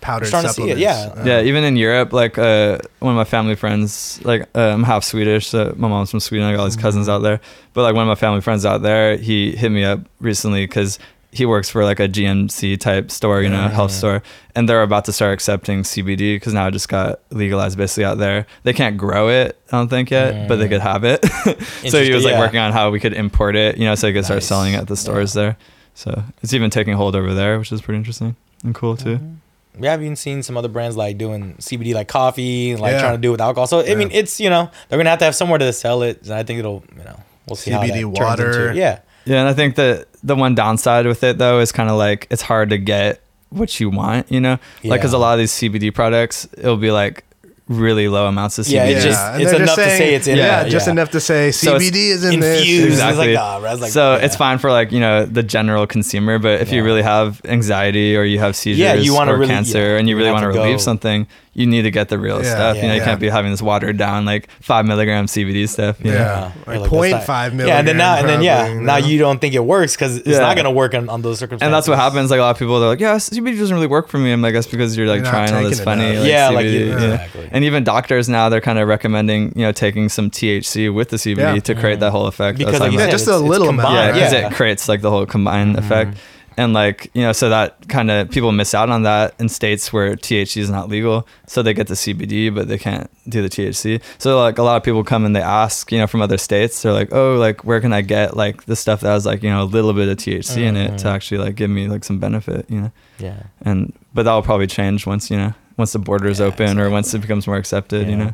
powdered starting to see it, supplements. yeah. Uh, Yeah, even in Europe, like uh, one of my family friends, like uh, I'm half Swedish, so my mom's from Sweden. I got all these cousins Mm-hmm. out there. But like one of my family friends out there, he hit me up recently because he works for like a GNC type store, you know, health store, and they're about to start accepting CBD because now it just got legalized basically out there. They can't grow it, I don't think yet, but they could have it. so he was like yeah. working on how we could import it, you know, so he could start selling it at the stores there. So it's even taking hold over there, which is pretty interesting and cool too. Mm-hmm. We have even seen some other brands like doing CBD like coffee, like Yeah. trying to do it with alcohol. So I mean, it's you know they're gonna have to have somewhere to sell it, and I think it'll you know we'll see how that CBD water. Yeah, Yeah, and I think that the one downside with it though is kind of like it's hard to get what you want, you know? Like, cause a lot of these CBD products, it'll be like really low amounts of CBD. Yeah, it's just- and it's they're enough to say it's in yeah, there, Yeah, just yeah. enough to say So CBD is in this. infused. It's like, ah, bro, it's like- so yeah. it's fine for like you know the general consumer, but if you really have anxiety or you have seizures Yeah, you wanna or really- cancer yeah, and you you really want to to relieve go- something, you need to get the real Yeah, stuff. you know, you yeah. can't be having this watered down like five milligram CBD stuff. you know? Yeah. You're Like that's 0.5 not- Yeah, and then now, and then yeah, milligram, now you don't think it works because it's Yeah. not gonna work on, on those circumstances. And that's what happens. Like a lot of people, they're like, "Yeah, CBD doesn't really work for me." I'm like, "That's because you're like You're not trying all this taking funny, enough. like, Yeah, like CBD." you- you know? exactly. And even doctors now, they're kind of recommending, you know, taking some THC with the CBD Yeah. to create that whole effect. Because That's like you how Yeah, said, just a it's- it's little amount. combined, yeah, because yeah. it creates like the whole combined mm-hmm. effect. And like, you know, so that kind of people miss out on that in states where THC is not legal. So they get the CBD, but they can't do the THC. So like a lot of people come and they ask, you know, from other states, they're like, oh, like where can I get like the stuff that has like, you know, a little bit of THC in it to actually like give me like some benefit, you know? Yeah. And, but that'll probably change once, you know, once the borders Yeah, open or once it becomes more accepted, you know?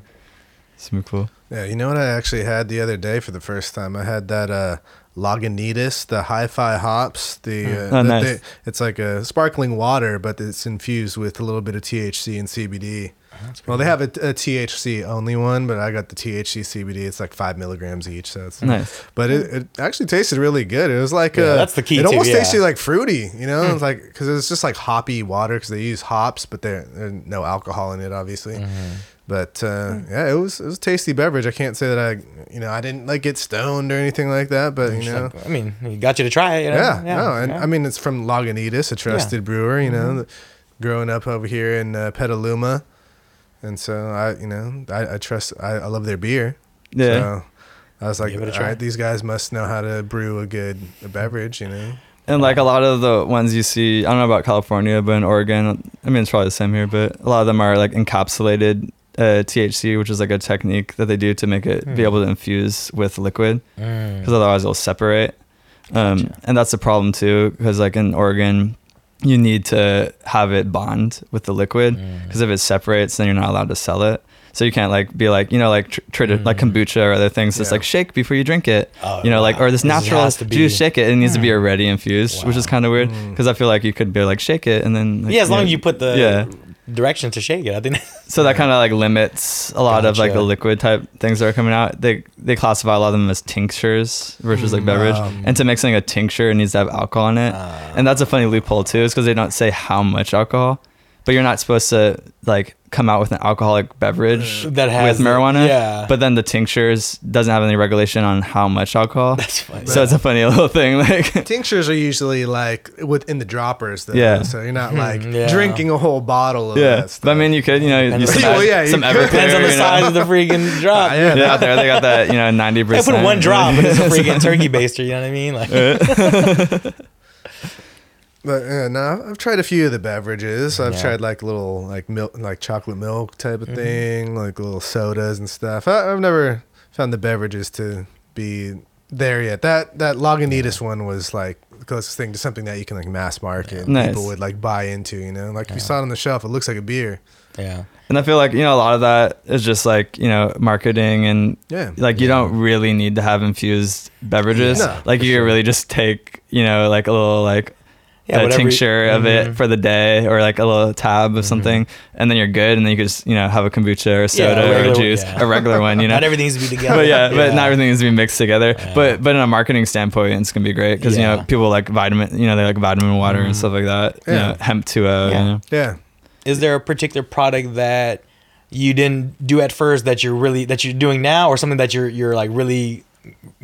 It's gonna cool. Yeah, you know what I actually had the other day for the first time? I had that uh Lagunitas, the hi-fi hops. The, uh, Oh, the- nice. it's like a sparkling water, but it's infused with a little bit of THC and CBD. Well, they have a, a THC only one, but I got the THC CBD. It's like five milligrams each, so it's Nice. But it, it actually tasted really good. It was like Yeah, uh, that's the key It too, almost yeah. tasted like fruity, you know. It's like because it's just like hoppy water because they use hops, but there- there's no alcohol in it, obviously. Mm-hmm. But uh, yeah, it was it was a tasty beverage. I can't say that I you know I didn't like get stoned or anything like that, but you Just know. like, I mean, he got you to try it. You know? Yeah, no, and yeah. I mean it's from Lagunitas, a trusted brewer. You know, growing up over here in uh, Petaluma, and so I, you know, I, I trust. I, I love their beer. Yeah. So I was like, Give it a all right, these guys must know how to brew a good a beverage. You know. And like a lot of the ones you see, I don't know about California, but in Oregon, I mean, it's probably the same here, but a lot of them are like encapsulated uh, THC, which is like a technique that they do to make it be able to infuse with liquid Mm. because otherwise it'll separate. Um, Gotcha. And that's a problem too, because like in Oregon, you need to have it bond with the liquid Mm. because if it separates, then you're not allowed to sell it. So you can't like be like you know like tr- tr- like Mm. kombucha or other things. Just Yeah. like shake before you drink it. Oh, you know like or this This natural has to be- juice shake it. It needs to be Mm. already infused, which is kind of weird Mm. because I feel like you could be like shake it and then like, yeah, as long know, as you put the yeah. Direction to shake it, I think. So that kind of like limits a lot of like the liquid type things that are coming out. They they classify a lot of them as tinctures versus like Mm, beverage. um, and to make something a tincture, it needs to have alcohol in it. Ah. and that's a funny loophole too, is because they don't say how much alcohol, but you're not supposed to like come out with an alcoholic beverage uh, That has with the- marijuana. yeah. But then the tinctures doesn't have any regulation on how much alcohol. That's funny. so it's a funny little thing. Like Tinctures are usually like within the droppers, though. Yeah. So you're not hmm, like yeah. drinking a whole bottle of yeah, that stuff. but I mean, you could you know Depends use on some, the size. Yeah, you some could. Everclear, Depends on the you know? size of the freaking drop. yeah. Yeah, out there they got that you know ninety They percent. put one drop, but it's a freaking turkey baster. You know what I mean? Like, But yeah, no, I've tried a few of the beverages. I've Yeah. tried like little like milk, like chocolate milk type Mm-hmm. of thing, like little sodas and stuff. I, I've never found the beverages to be there yet. That that Lagunitas one was like the closest thing to something that you can like mass market. Nice. People would like buy into. You know, like if you saw it on the shelf, it looks like a beer. yeah. And I feel like you know a lot of that is just like you know marketing and Yeah. like you don't really need to have infused beverages. No, like you really just take you know like a little like Yeah, a whatever you- tincture of Mhm. it for the day or like a little tab of something, and then you're good. And then you could just you know have a kombucha or Yeah, a soda or a juice, yeah. a regular one. You know. Not everything needs to be together. but yeah, but not everything needs to be mixed together. Yeah. But but in a marketing standpoint, it's gonna be great because you know people like vitamin, you know they like vitamin water and stuff like that. You Yeah. know, hemp two O. Yeah. You know? Yeah. Is there a particular product that you didn't do at first that you're really that you're doing now, or something that you're you're like really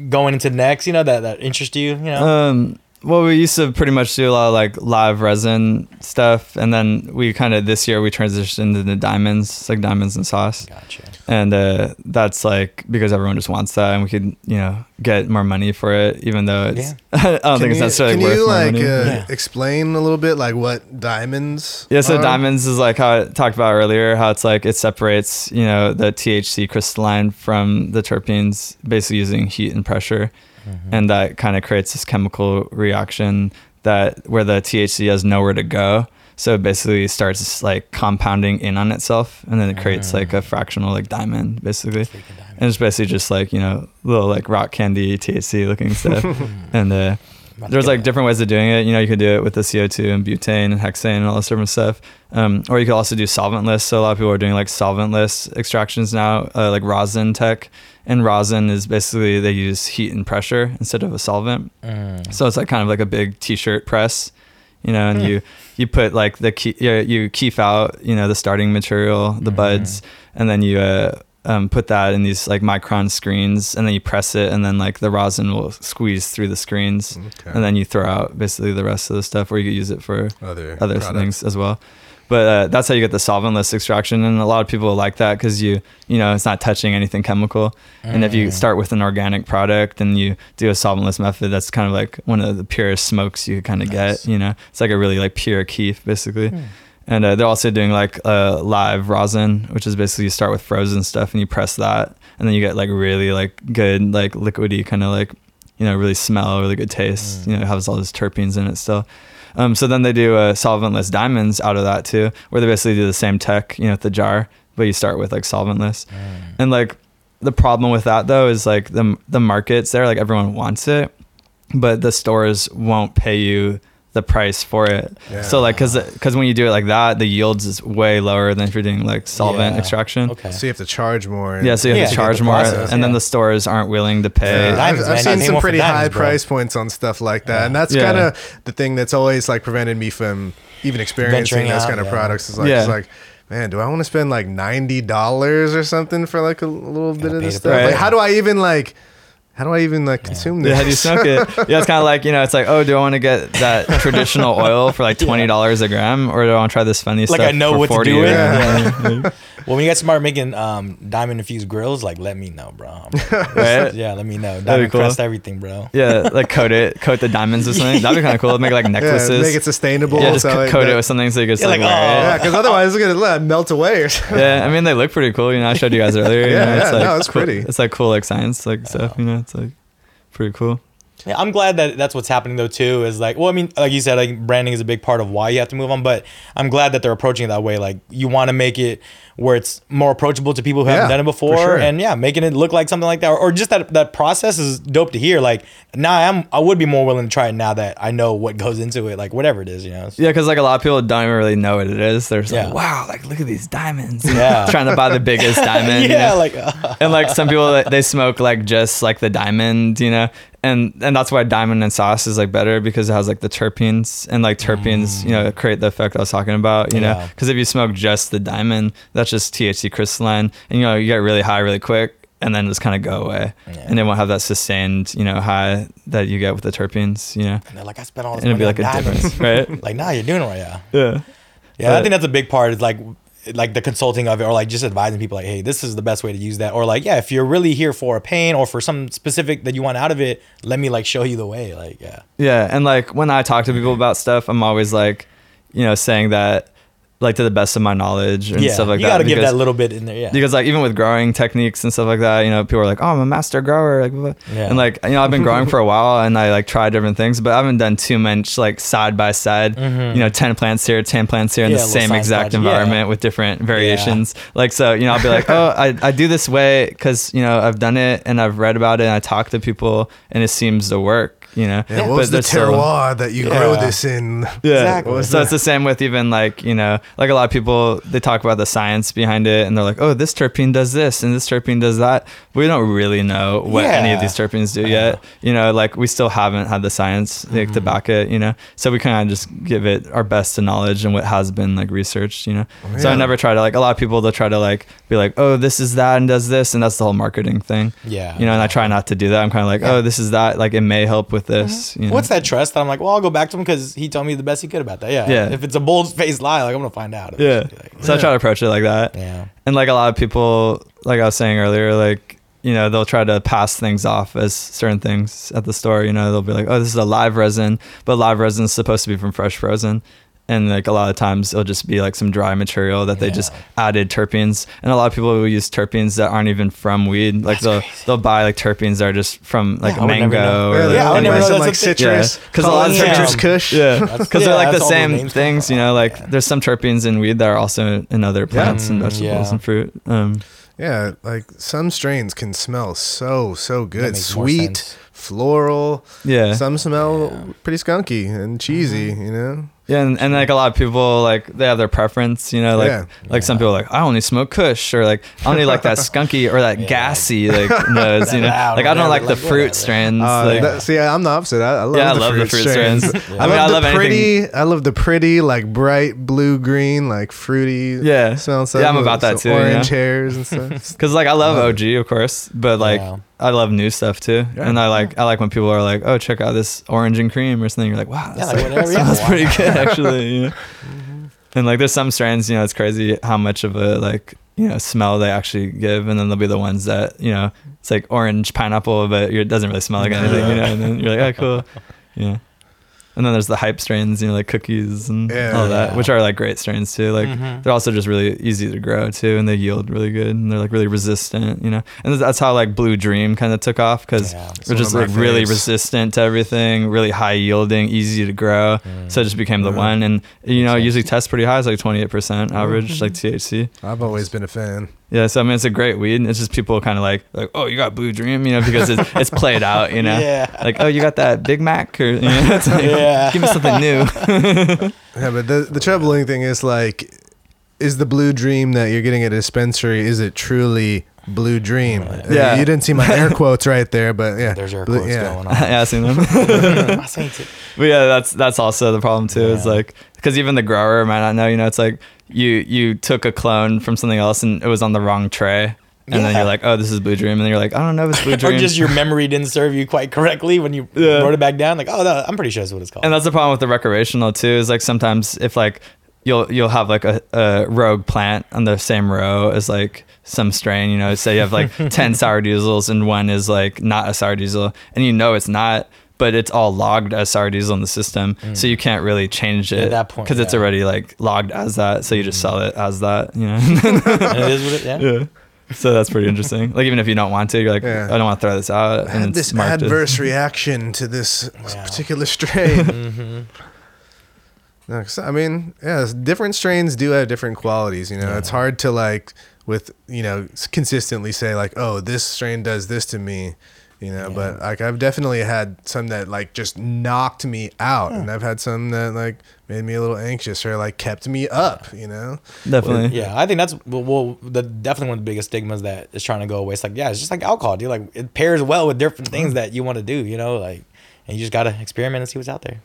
going into next? You know that that interests you. You know. Um, well, we used to pretty much do a lot of like live resin stuff, and then we kind of this year we transitioned into diamonds, it's like diamonds and sauce, gotcha. and uh, that's like because everyone just wants that, and we could you know get more money for it, even though it's I don't think it's you, necessarily can worth you more like money. uh, Yeah. explain a little bit like what diamonds? Yeah, so are? diamonds is like how I talked about earlier, how it's like it separates, you know, the THC crystalline from the terpenes basically using heat and pressure. And that kind of creates this chemical reaction that where the THC has nowhere to go. So it basically starts like compounding in on itself and then it creates like a fractional like diamond basically. Diamond. And it's basically just like, you know, little like rock candy THC looking stuff. and uh there's like different ways of doing it. You know, you could do it with the CO2 and butane and hexane and all this different stuff. Um, or you could also do solventless. So a lot of people are doing like solventless extractions now, uh, like rosin tech. And rosin is basically they use heat and pressure instead of a solvent. Mm. So it's like kind of like a big t-shirt press, you know, and you you put like the key, you, you keef out, you know, the starting material, the buds, and then you uh, um, put that in these like micron screens, and then you press it, and then like the rosin will squeeze through the screens, Okay. and then you throw out basically the rest of the stuff, or you could use it for Other other products. things as well. But uh, that's how you get the solventless extraction, and a lot of people like that because you, you know, it's not touching anything chemical. And if you Mm. start with an organic product and you do a solventless method, that's kind of like one of the purest smokes you could kind of Nice. get. You know, it's like a really like pure keef basically. Hmm. And uh, they're also doing like uh, live rosin, which is basically you start with frozen stuff and you press that, and then you get like really like good like liquidy kind of like you know really smell, really good taste. Mm. You know, it has all those terpenes in it still. Um, so then they do uh, solventless diamonds out of that too, where they basically do the same tech, you know, with the jar, but you start with like solventless. Mm. And like the problem with that though is like the the markets there, like everyone wants it, but the stores won't pay you the price for it. Yeah. So like, cause, cause when you do it like that, the yields is way lower than if you're doing like solvent Yeah. extraction. Okay. So you have to charge more. Yeah, so you have Yeah, to to charge the more, process, and then the stores aren't willing to pay. Yeah, I've, Diamonds, I've seen some pretty diamonds, high bro. price points on stuff like that, and that's Yeah. kind of the thing that's always like prevented me from even experiencing Venturing those out, kind of yeah. products. Is like, Yeah. it's like, man, do I want to spend like ninety dollars or something for like a little bit of this stuff? price. Like, how do I even like? How do I even like consume this? Yeah, how do you smoke it? Yeah, it's kind of like you know, it's like, oh, do I want to get that traditional oil for like twenty dollars a gram, or do I want to try this funny Like, stuff? Like I know for what to do with Yeah. Well, when you guys start making um, diamond infused grills, like let me know, bro. Right? yeah, let me know. be Diamond cool. crust everything, bro. Yeah, like coat it, coat the diamonds with something. That'd be kind of cool. Make like yeah, necklaces. make it sustainable. yeah, just so, co- like, coat it with something so you can Yeah, like, like, wear oh. Yeah, because otherwise it's gonna uh, melt away or something. Yeah, I mean they look pretty cool. You know, I showed you guys earlier. you Yeah, know, it's yeah, like no, it's cool- pretty. It's like cool like science like stuff. You know, it's like pretty cool. Yeah, I'm glad that that's what's happening though too. Is like, well, I mean, like you said, like branding is a big part of why you have to move on. But I'm glad that they're approaching it that way. Like, you want to make it where it's more approachable to people who Yeah, haven't done it before, sure. and yeah, making it look like something like that, or, or just that that process is dope to hear. Like, now I'm I would be more willing to try it now that I know what goes into it. Like, whatever it is, you know. Yeah, because like a lot of people don't even really know what it is. They're just Yeah. like, wow, like look at these diamonds. Yeah. trying to buy the biggest diamond. you yeah, know? like uh, and like some people they smoke like just like the diamond, you know, and and that's why diamond and sauce is like better because it has like the terpenes and like terpenes, you know, mm. create the effect I was talking about, you know, because if you smoke just the diamond, that's just THC crystalline, and you know you get really high really quick. And then just kind of go away, Yeah. and it won't have that sustained, you know, high that you get with the terpenes, you know. and they're like, I spent all this And it'd be like a diamonds. difference, right? like, nah, you're doing it right, yeah. Yeah. Yeah, I think that's a big part. Is like like the consulting of it, or like just advising people, like, hey, this is the best way to use that, or like, yeah, if you're really here for a pain or for something specific that you want out of it, let me like show you the way. Like, yeah, Yeah, and like when I talk to people about stuff, I'm always like, you know, saying that like to the best of my knowledge and yeah, stuff like you that. You got to give that little bit in there. Yeah, because like even with growing techniques and stuff like that, you know, people are like, "Oh, I'm a master grower," like. Yeah. and like you know, I've been growing for a while and I like tried different things, but I haven't done too much like side by side. Mm-hmm. You know, ten plants here, ten plants here in Yeah, the same exact environment with different variations. Like so, you know, I'll be like, "Oh, I I do this way because you know I've done it and I've read about it and I talk to people and it seems to work." You know, Yeah, what But was the there's still- terroir that you grow this in? yeah. Exactly. So it's the same with even like, you know, like a lot of people, they talk about the science behind it and they're like, oh, this terpene does this and this terpene does that. We don't really know what any of these terpenes do yet. You know, like we still haven't had the science like, Mm-hmm. to back it, you know? So we kind of just give it our best to knowledge and what has been like researched, you know? So I never try to like, a lot of people, they'll try to like be like, oh, this is that and does this. And that's the whole marketing thing. yeah, You know, and I try not to do that. I'm kind of like, Yeah. oh, this is that. Like it may help with this. Uh-huh. You know? What's that trust that I'm like, well, I'll go back to him because he told me the best he could about that. Yeah, Yeah. If it's a bold faced lie, like I'm gonna find out. Yeah. Like, So I try to approach it like that. yeah. And like a lot of people, like I was saying earlier, like, you know, they'll try to pass things off as certain things at the store. You know, they'll be like, oh, this is a live resin, but live resin is supposed to be from fresh frozen. And like a lot of times it'll just be like some dry material that they just added terpenes. And a lot of people will use terpenes that aren't even from weed. Like That's they'll crazy. they'll buy like terpenes that are just from like Yeah, I would never know. mango or like, Yeah, I never know some like a thing. citrus. Yeah, 'cause a lot of citrus times- kush. yeah, because yeah, they're like the that's all those same names things, you know. Like Yeah. there's some terpenes in weed that are also in other plants and Mm, vegetables yeah. and fruit. Um, Yeah, like some strains can smell so so good, sweet, sense. Floral. Yeah. Some smell pretty skunky and cheesy. Mm-hmm. You know. Yeah, and, and like a lot of people like they have their preference, you know, like Yeah. like some people are like I only smoke Kush or like I only like that skunky or that Yeah. gassy like nose, you know, like I don't like the fruit strands. Uh, like, that- see, I- I'm the opposite. I, I love, Yeah, I the, love fruit the fruit strains. strains. I I mean, love I the love anything- pretty. I love the pretty, like bright blue green, like fruity. Yeah. smell stuff. Yeah, I'm about that some too, Orange yeah. hairs and stuff. Cause like I love Love OG, of course, but like Yeah. I love new stuff too, Yeah. and I like I like when people are like, "Oh, check out this orange and cream" or something. You're like, "Wow, Yeah, that's like like, whatever. Yeah, smells pretty good actually." You know? Mm-hmm. And like there's some strains, you know, it's crazy how much of a like you know smell they actually give, and then there'll be the ones that you know it's like orange pineapple, but it doesn't really smell like anything, you know. And then you're like, "Oh, cool," yeah. And then there's the hype strains, you know, like cookies and Yeah. all that, which are like great strains too. Like Mhm. they're also just really easy to grow too, and they yield really good, and they're like really resistant, you know. And that's how like Blue Dream kind of took off because Yeah. It's they're just like really faves. resistant to everything, really high yielding, easy to grow. So it just became the Yeah. one, and you know, usually tests pretty high, it's like twenty eight percent average, Mm-hmm. like THC. I've always been a fan. Yeah, so I mean, it's a great weed. And it's just people kind of like like, oh, you got Blue Dream, you know, because it's it's played out, you know. Yeah. Like, oh, you got that Big Mac, or you know, it's like, Yeah. give me something new. Yeah, but the the troubling thing is like, is the blue dream that you're getting at a dispensary? Is it truly blue dream? Yeah. you didn't see my air quotes right there, but yeah, There's air blue- quotes yeah. going on. yeah, I seen them. I seen it. But yeah, that's that's also the problem too. Is like because even the grower might not know. You know, it's like you you took a clone from something else and it was on the wrong tray, and then you're like, oh, this is Blue Dream, and then you're like, I don't know if it's Blue Dream. Or just your memory didn't serve you quite correctly when you Yeah. wrote it back down. Like, oh, no, I'm pretty sure that's what it's called. and that's the problem with the recreational too. Is like sometimes if like you'll you'll have like a, a rogue plant on the same row as like some strain. You know, say you have like ten sour diesels and one is like not a sour diesel, and you know it's not. But it's all logged as sour diesel in the system, so you can't really change it At that point, because it's already like logged as that. So you just sell it as that, you know. it is what it, yeah. yeah. So that's pretty interesting. Like even if you don't want to, you're like, Yeah. I don't want to throw this out. I had this marked as- adverse reaction to this Yeah. particular strain. Mm-hmm. No, 'cause, I mean, yeah, different strains do have different qualities. You know, it's hard to like with you know consistently say like, oh, this strain does this to me. You know, but like I've definitely had some that like just knocked me out, and I've had some that like made me a little anxious or like kept me up. You know, Definitely. Yeah, I think that's well, well, the definitely one of the biggest stigmas that is trying to go away. It's like, yeah, it's just like alcohol, dude. Like it pairs well with different things that you want to do, you know, like, and you just gotta experiment and see what's out there.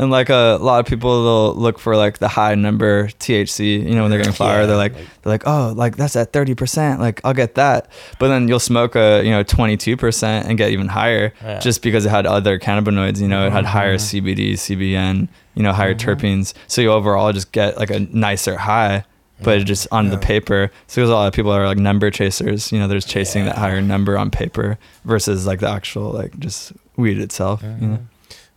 And like a lot of people, they'll look for like the high number THC. You know, when they're getting flower, Yeah, they're like, like- they're like, oh, like that's at thirty percent. Like I'll get that. But then you'll smoke a you know twenty two percent and get even higher, Yeah. Mm-hmm. just because it had other cannabinoids. You know, it had higher CBD, CBN. You know, higher terpenes. So you overall just get like a nicer high. But just on the paper, so there's a lot of people are like number chasers. You know, they're just chasing that higher number on paper versus like the actual like just weed itself. You know,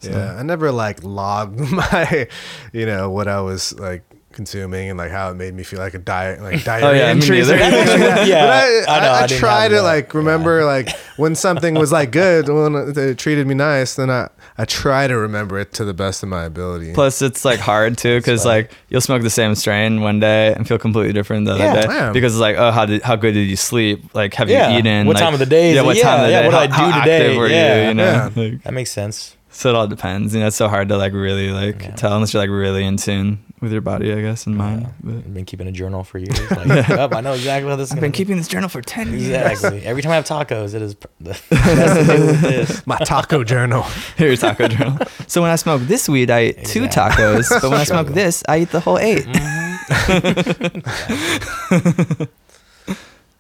So- yeah, I never like logged my, you know, what I was like consuming and like how it made me feel like a diet, like oh, diarrhea Oh, yeah, entries or anything like that. Yeah, but I, I know, I, I I, try to that. like remember like when something was like good, when it treated me nice, then I I try to remember it to the best of my ability. Plus, it's like hard too because like you'll smoke the same strain one day and feel completely different the other Yeah. day Yeah. because it's like oh how did how good did you sleep like have Yeah. you eaten What like, time of the day yeah what Yeah, time of the yeah, day what how, did I do how today? active were Yeah. you you know Yeah. Like, That makes sense. So it all depends you know it's so hard to like really like Yeah. tell unless you're like really in tune with your body I guess and mind but I've been keeping a journal for years. Like, yep, I know exactly how this is. I've been be. keeping this journal for ten years Exactly. Every time I have tacos, it is pr- the best with this. my taco journal. here's taco journal so when I smoke this weed I eat two tacos but when I smoke this I eat the whole 8 mm-hmm.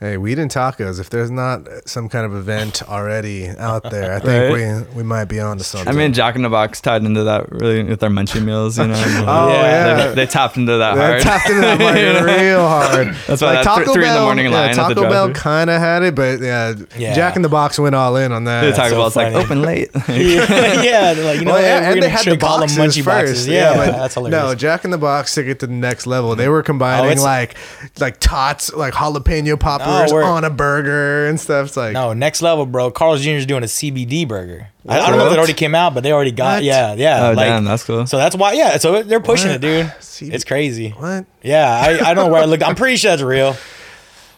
Hey, weed and tacos. If there's not some kind of event already out there, I think we we might be on to something. I mean Jack in the Box tied into that really with their munchie meals you know oh Yeah. yeah, They, they tapped into that They hard. tapped into that market real hard. That's why that th- three in the morning yeah, line at the Taco Bell kind of had it, but yeah, Yeah. Jack in the Box went all in on that. They talk so about it's like open late. yeah, yeah, they're like you know, Well, yeah, and they had should the call them boxes munchie first. boxes. Yeah, but that's hilarious. No, Jack in the Box took it to the next level. They oh, were combining Oh, like like tots, like jalapeno poppers Oh, we're- on a burger and stuff. It's like no, next level, bro. Carl's Jr. is doing a CBD burger. I, I don't know if it already came out, but they already got. What? Yeah, yeah. Oh like, damn, that's cool. So that's why, yeah. So they're pushing What? it, dude. CBD It's crazy. what? Yeah, I, I don't know where I looked. I'm pretty sure that's real.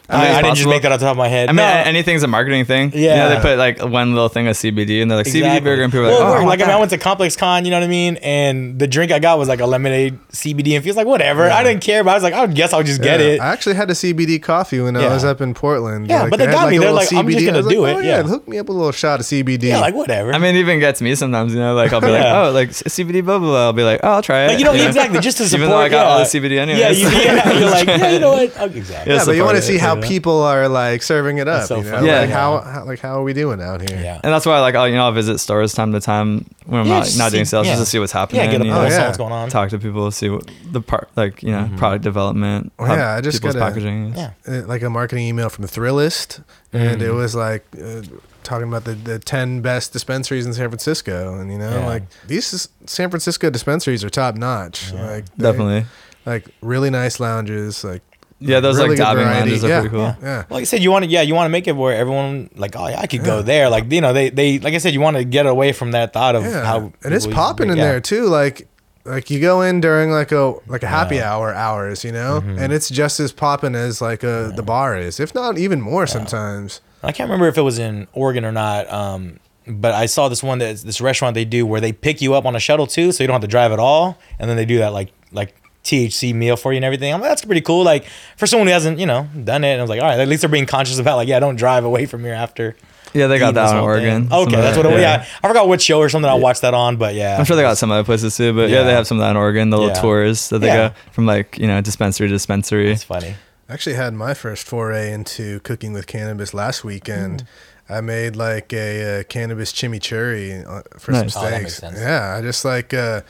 I, I it's didn't just make that off the top of my head. I mean, No. anything's a marketing thing. You know, Yeah. they put like one little thing of CBD and they're like CBD Exactly. burger, and people are well, oh, like, oh, I like want I mean, I went to ComplexCon, you know what I mean, and the drink I got was like a lemonade CBD, and feels like whatever. I didn't care, but I was like, I would guess I'll just get it. I actually had a CBD coffee when I was up in Portland. Yeah, but they had, got me. a They're little like, I'm just gonna was like, do oh, it, Yeah, yeah. hook me up with a little shot of CBD. yeah, like whatever. I mean, it even gets me sometimes. You know, like I'll be like, oh, like CBD blah blah blah. I'll be like, oh, I'll try it. You know, exactly, just to support. Even though I got all yeah. the CBD anyways. Yeah, you, yeah, you're like, yeah, you know what? Oh, exactly. Yeah, yeah, but you want to see it, how you know? people are like serving it up. so you know? Yeah. like how, how like how are we doing out here? Yeah. And that's why, like, I'll you know, I'll visit stores time to time when I'm Yeah, not just not doing sales, yeah. just to see what's happening. Yeah, get a you pulse know, Oh, yeah. what's going on. talk to people, see what the part, like you know, product development. Oh, yeah, I just gotta- packaging. Yeah. uh, like a marketing email from Thrillist, and Mm. it was like uh, talking about the, the 10 best dispensaries in San Francisco. And, you know, Yeah. like these San Francisco dispensaries are top notch. Like, they- Definitely. Like, really nice lounges. Like, Yeah, those really like good diving variety. lounges are yeah. pretty cool. Yeah. Yeah. Like I said, you want to, yeah, you want to make it where everyone, like, oh, yeah, I could go there. Like, you know, they, they, like I said, you want to get away from that thought of Yeah. how. and it's popping in yeah. there too. Like, like you go in during like a like a happy Yeah. hour hours, you know, Mm-hmm. and it's just as popping as like a, the bar is, if not even more sometimes. I can't remember if it was in Oregon or not. Um, but I saw this one that this restaurant they do where they pick you up on a shuttle too, so you don't have to drive at all, and then they do that like like THC meal for you and everything. I'm like, that's pretty cool. Like for someone who hasn't you know done it, and I was like, all right, at least they're being conscious about like, yeah, don't drive away from here after. Yeah, they got that in Oregon. thing. Okay, that's that, what. It, yeah. I forgot which show or something I watched that on, but yeah, I'm sure they got some other places too, but yeah, they have some of that in Oregon. The little Yeah. tours that they Yeah. go from like you know dispensary to dispensary. It's funny. I actually had my first foray into cooking with cannabis last weekend. Mm. I made like a, uh cannabis chimichurri uh, for Nice. some Oh, that steaks. makes sense. Yeah, I just like uh,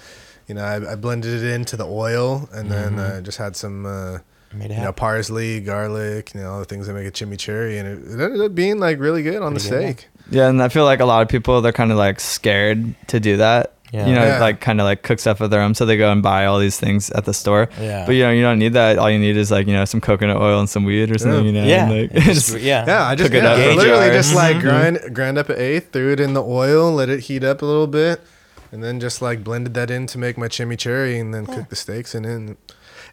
you know I, I blended it into the oil and then Mm-hmm. uh, just had some uh, Made it you know parsley, garlic, you know all the things that make a chimichurri, and it, it ended up being like really good on Pretty the good, steak. Yeah, and I feel like a lot of people they're kind of like scared to do that. Yeah. You know, Yeah. like kind of like cook stuff of their own, so they go and buy all these things at the store. Yeah. But you know, you don't need that. All you need is like you know some coconut oil and some weed or something. You know, yeah, and, like, just- just- yeah, Yeah, I just Cook it yeah, up. Literally Jar. just like grind grind up an eighth, threw it in the oil, let it heat up a little bit, and then just like blended that in to make my chimichurri, and then cooked the steaks in it.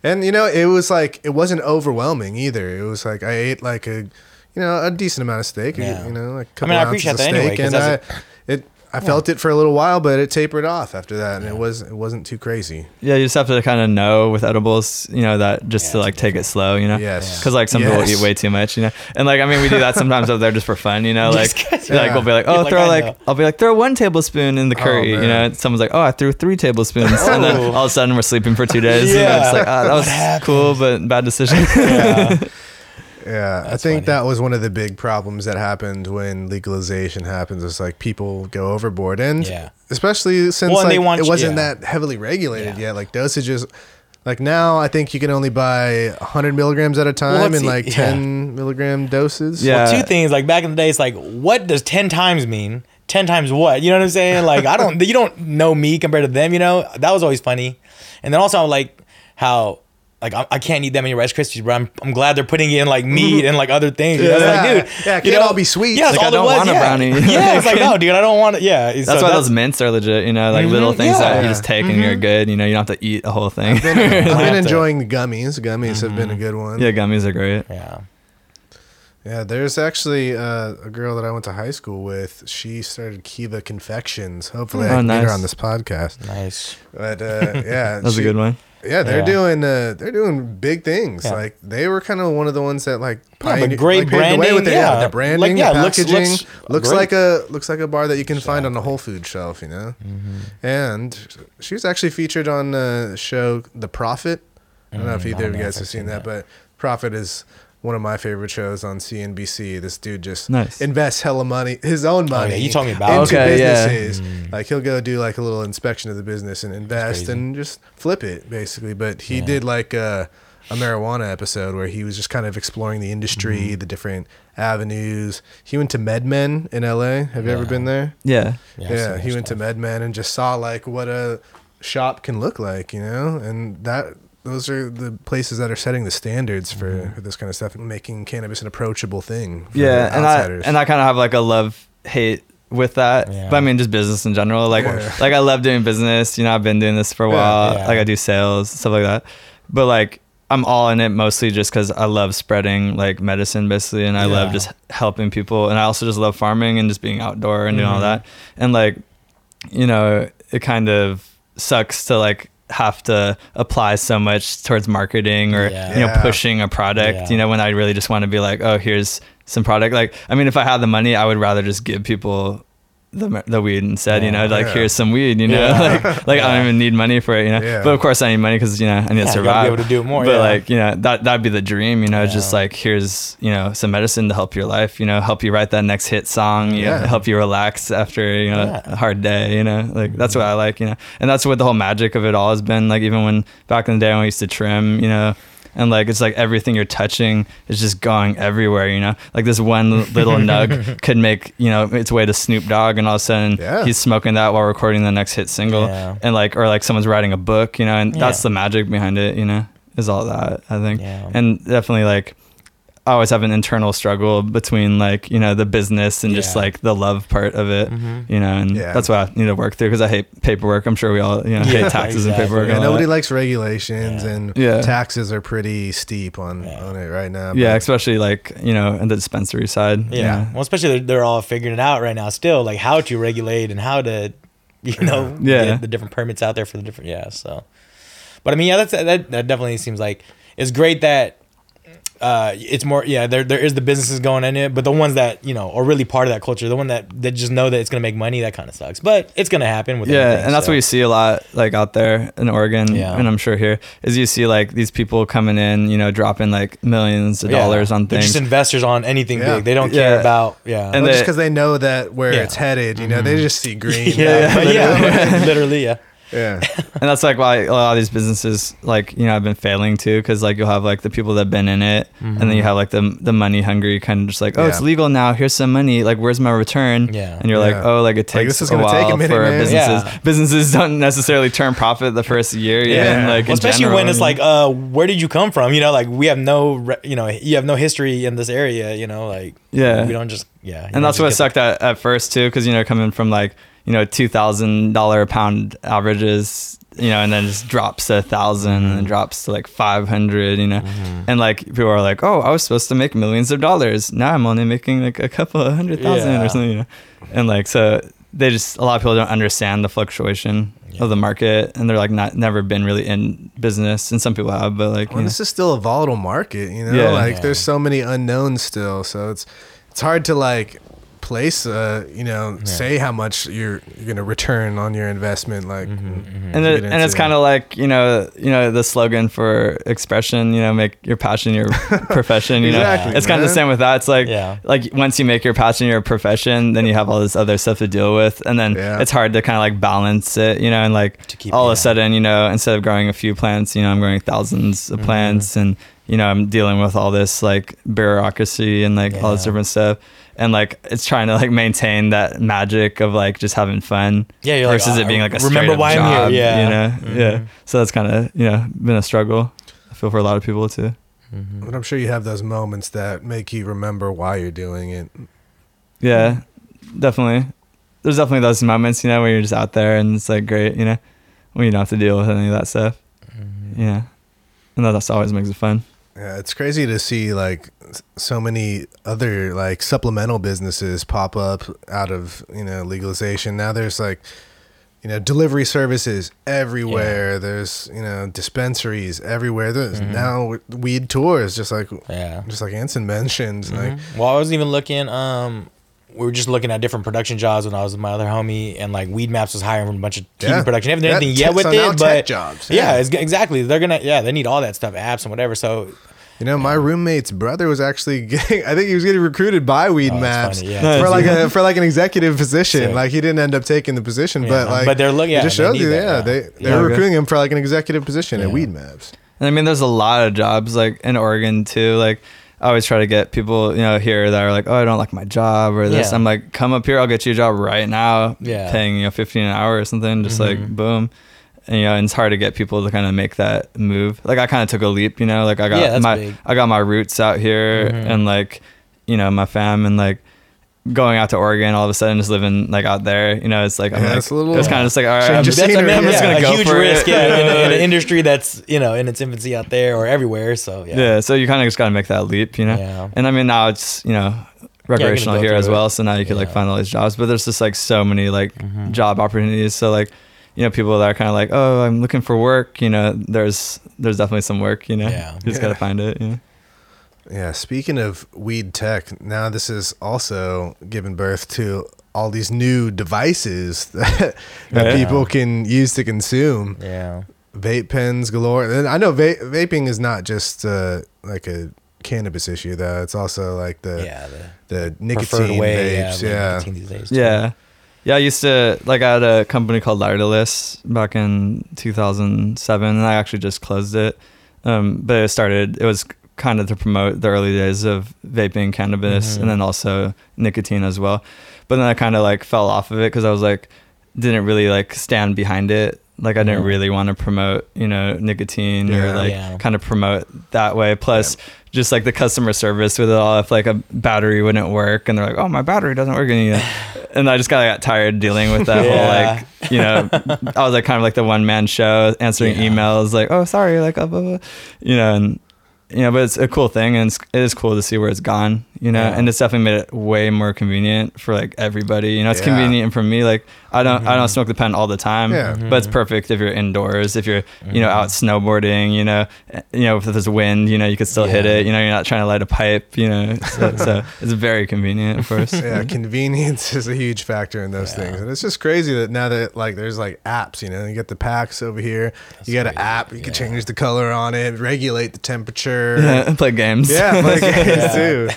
And you know, it was like it wasn't overwhelming either. It was like I ate like a you know a decent amount of steak. you- Yeah. You know, like a I couple I mean, I appreciate of that anyway, steak, 'cause and I it. I felt it for a little while, but it tapered off after that, and it was it wasn't too crazy. yeah, you just have to kind of know with edibles, you know, that just Yeah, to like take it slow, you know. Yes. Because like some people eat way too much, you know. And like I mean, we do that sometimes over there just for fun, you know. Like Just 'cause- like we'll be like, You're oh, like, throw I like. I'll be like throw one tablespoon in the Oh, curry, you know. And someone's like, oh, I threw three tablespoons, and then Oh. all of a sudden we're sleeping for two days. Yeah. Yeah. And it's like, ah, that was cool, but bad decision. yeah. Yeah, I think funny. that was one of the big problems that happened when legalization happens. Is like people go overboard, and Yeah. especially since Well, and like, they want it wasn't yeah. that heavily regulated Yeah. yet. Like dosages, like now I think you can only buy 100 milligrams at a time let's in see- like yeah. 10 milligram doses. Yeah. Well, two things. Like back in the day, it's like, what does ten times mean? Ten times what? You know what I'm saying? Like, I don't. You don't know me compared to them. You know that was always funny. And then also like how. Like I, I can't eat that many Rice Krispies, but I'm, I'm glad they're putting in like meat and like other things. You know? Yeah. like, dude, Yeah, it you can't know, all be sweet. Yeah, that's Like, I all don't it was. want a yeah. brownie. Yeah, it's like no, dude, I don't want it. Yeah, That's why those mints are legit, you know, like little Mhm, things that you just take and you're good. You know, you don't have to eat a whole thing. I've been, I've been enjoying the gummies. Gummies have been a good one. yeah, gummies are great. Yeah. Yeah, there's actually uh, a girl that I went to high school with. She started Kiva Confections. Hopefully, I Oh, can get her on this podcast. Nice. But uh, yeah, That was she- a good one. Yeah, they're Yeah. doing uh, they're doing big things. Yeah. Like they were kind of one of the ones that like Yeah, great like, paved the way branding, with it. yeah. the branding, Like, yeah, the looks- packaging looks looks, great. like a looks like a bar that you can find on a Whole Food shelf, you know. Mm-hmm. And she was actually featured on the show The Profit. I don't know if Mm, either of you guys have seen seen that, that. but Profit is one of my favorite shows on CNBC. This dude just Nice. invests hella money, his own money. Oh, yeah, you told me about into it. Okay, yeah. businesses. Like he'll go do like a little inspection of the business and invest and just flip it basically. But he Yeah. did like a, a marijuana episode where he was just kind of exploring the industry, Mm-hmm. the different avenues. He went to MedMen in LA. Have you ever been there? Yeah. Yeah, Yeah, he their went to. MedMen and just saw like what a shop can look like, you know, and that those are the places that are setting the standards for, Mm-hmm. for this kind of stuff and making cannabis an approachable thing. For Yeah, and I and I kind of have like a love hate with that. Yeah. But I mean, just business in general. Like, Yeah. like I love doing business. You know, I've been doing this for a while. Yeah. Like I do sales, stuff like that. But like, I'm all in it mostly just because I love spreading like medicine basically, and I love just helping people, and I also just love farming and just being outdoor and doing all Mhm. that, and like, you know, it kind of sucks to like have to apply so much towards marketing or Yeah. you know Yeah. pushing a product Yeah. you know when i really just want to be like oh here's some product like i mean if i had the money i would rather just give people the, the weed instead you know like Yeah. here's some weed you know Yeah. like like i don't even need money for it you know Yeah. but of course i need money because you know i need to Yeah, you gotta be able to do it more, but yeah. like you know that that'd be the dream you know just like here's you know some medicine to help your life you know help you write that next hit song you know, Yeah. help you relax after you know Yeah. a hard day you know like that's what i like you know and that's what the whole magic of it all has been like even when back in the day when we used to trim you know and like it's like everything you're touching is just going everywhere you know like this one little nug could make you know its way to snoop dogg and all of a sudden Yeah. he's smoking that while recording the next hit single Yeah. and like or like someone's writing a book you know and that's the magic behind it you know is all that i think Yeah. and definitely like I always have an internal struggle between like you know the business and just like the love part of it, Mhm. you know, and Yeah. that's what I need to work through because I hate paperwork. I'm sure we all you know Yeah, hate taxes exactly. and paperwork. Yeah, and nobody that. likes regulations, Yeah. and Yeah. taxes are pretty steep on Yeah. on it right now. yeah, especially like you know in the dispensary side. Yeah. you. Well, especially they're, they're all figuring it out right now still, like how to regulate and how to, you know, Yeah. get the different permits out there for the different, yeah. So, but I mean, yeah, that's, that, that definitely seems like it's great that uh, it's more, yeah, there, there is the businesses going in it, but the ones that, you know, are really part of that culture, the one that, that just know that it's going to make money, that kind of sucks. But it's going to happen with yeah everything, and that's so. what you see a lot like out there in oregon Yeah. and i'm sure here is you see like these people coming in you know dropping like millions of Yeah. dollars on They're things just investors on anything Yeah. big. They don't care about, yeah. And Well, just because they know that where Yeah. it's headed, you know, they just see green. yeah, now, you yeah, literally, yeah. Yeah. and that's like why a lot of these businesses like you know I've been failing too because like you'll have like the people that have been in it and then you have like the the money hungry kind of just like oh it's legal now here's some money like where's my return Yeah. and you're like Yeah. oh like it Like, takes this is a gonna take while a minute, for man. businesses Yeah. businesses don't necessarily turn profit the first year Yeah. yeah like Well, especially general, when it's like, uh, where did you come from? You know, like we have no, re- you know, you have no history in this area. You know, like Yeah. we don't just, yeah. and that's what get sucked at, at first too because you know coming from like you know two thousand dollar a pound averages you know and then just drops to a 1000 and Mm-hmm. then drops to like 500 you know and like people are like oh i was supposed to make millions of dollars now i'm only making like a couple of hundred thousand Yeah. or something you know and like so they just a lot of people don't understand the fluctuation Yeah. of the market and they're like not never been really in business and some people have but like you Well, know, this is still a volatile market, you know. Yeah. Like there's so many unknowns still, so it's it's hard to like place, uh, you know, say how much you're you're gonna return on your investment. Like, Mm-hmm, and, it, and it's kind of like you know you know the slogan for expression you know make your passion your profession you know Exactly, it's kind of the same with that it's like Yeah. like once you make your passion your profession then you have all this other stuff to deal with and then Yeah. it's hard to kind of like balance it you know and like To keep- all of a sudden you know instead of growing a few plants you know i'm growing thousands Mm-hmm. of plants and you know i'm dealing with all this like bureaucracy and like all this different stuff. And like it's trying to like maintain that magic of like just having fun Yeah, you're versus "Oh, it being like a remember straight-up why I'm here," job, yeah. you know? Mhm. yeah. So that's kind of you know been a struggle i feel for a lot of people too. But I'm sure you have those moments that make you remember why you're doing it. yeah definitely. There's definitely those moments you know where you're just out there and it's like great you know? When you don't have to deal with any of that stuff. Mm-hmm. yeah. And that- that's always makes it fun Yeah, it's crazy to see like so many other like supplemental businesses pop up out of you know legalization. Now there's like you know delivery services everywhere. There's you know dispensaries everywhere. There's Mm-hmm. now weed tours, just like Yeah. just like Anson mentioned. Like Mhm. Well, I was even looking. Um, we were just looking at different production jobs when I was with my other homie, and like Weedmaps was hiring from a bunch of TV Yeah. production. They haven't done anything yet with so now it, tech but jobs, Yeah, yeah. it's, exactly. They're gonna. Yeah, they need all that stuff, apps and whatever. So you know, my roommate's brother was actually getting. I think he was getting recruited by Weed Oh, Maps funny, yeah. for like a for like an executive position. Sick. Like he didn't end up taking the position, Yeah, but like but they're looking. it yeah, just they shows you, that, yeah, yeah. they they Yeah. were Okay. recruiting him for like an executive position at Weedmaps. And I mean, there's a lot of jobs like in Oregon too. Like I always try to get people, you know, here that are like, oh, I don't like my job or this. Yeah. I'm like, come up here, I'll get you a job right now, Yeah. paying you know 15 an hour or something, just like Mhm. boom. And, you know, and it's hard to get people to kind of make that move. Like I kind of took a leap, you know, like I got Yeah, my big. I got my roots out here Mhm. and like, you know, my fam and like going out to Oregon all of a sudden just living like out there, you know, it's like, I'm Yeah, like it's a little- it kind of just like, all right, I'm just, That's what I mean, scenery, I'm just gonna a go huge for risk, it. yeah, in, a- in an industry that's you know in its infancy out there or everywhere. So yeah, yeah. So you kind of just got to make that leap, you know? Yeah. And I mean, now it's, you know, recreational go here as through it. well. So now you could like Yeah. find all these jobs, but there's just like so many like Mhm. job opportunities. So like, you know, people that are kind of like, oh, I'm looking for work. You know, there's there's definitely some work. You know, Yeah. you just Yeah. gotta find it. You know? Yeah, speaking of weed tech, now this is also giving birth to all these new devices that, that Yeah. people can use to consume. yeah, Vape pens galore. And I know va- vaping is not just uh, like a cannabis issue, though. It's also like the yeah. The the preferred nicotine way, vapes. yeah, Yeah, nicotine these days, too. Yeah. Yeah, I used to like I had a company called Lighterless back in 2007, and I actually just closed it. Um, but it started. It was kind of to promote the early days of vaping cannabis, Mhm. and then also nicotine as well. But then I kind of like fell off of it because I was like, didn't really like stand behind it. Like I didn't Mhm. really want to promote, you know, nicotine Yeah. or like Yeah. kind of promote that way. Plus, just like the customer service with it all. If like a battery wouldn't work, and they're like, "Oh, my battery doesn't work," and, you know, and I just kind of got tired dealing with that Yeah. whole like, you know, I was like kind of like the one man show, answering Yeah. emails, like, "Oh, sorry," like, blah, blah, blah. you know, and you know, but it's a cool thing, and it's, it is cool to see where it's gone, you know, Yeah. and it's definitely made it way more convenient for like everybody. You know, it's Yeah. convenient for me. Like, I don't, I don't smoke the pen all the time, Yeah. but it's perfect if you're indoors, if you're, you know, out snowboarding, you know, eh, you know, if there's wind, you know, you could still hit it. You know, you're not trying to light a pipe, you know, so, so it's very convenient, of course. yeah, convenience is a huge factor in those Yeah. things, and it's just crazy that now that like there's like apps, you know, you got the packs over here, you got an app, you can change the color on it, regulate the temperature. Yeah, play games. Yeah, play games Yeah. too.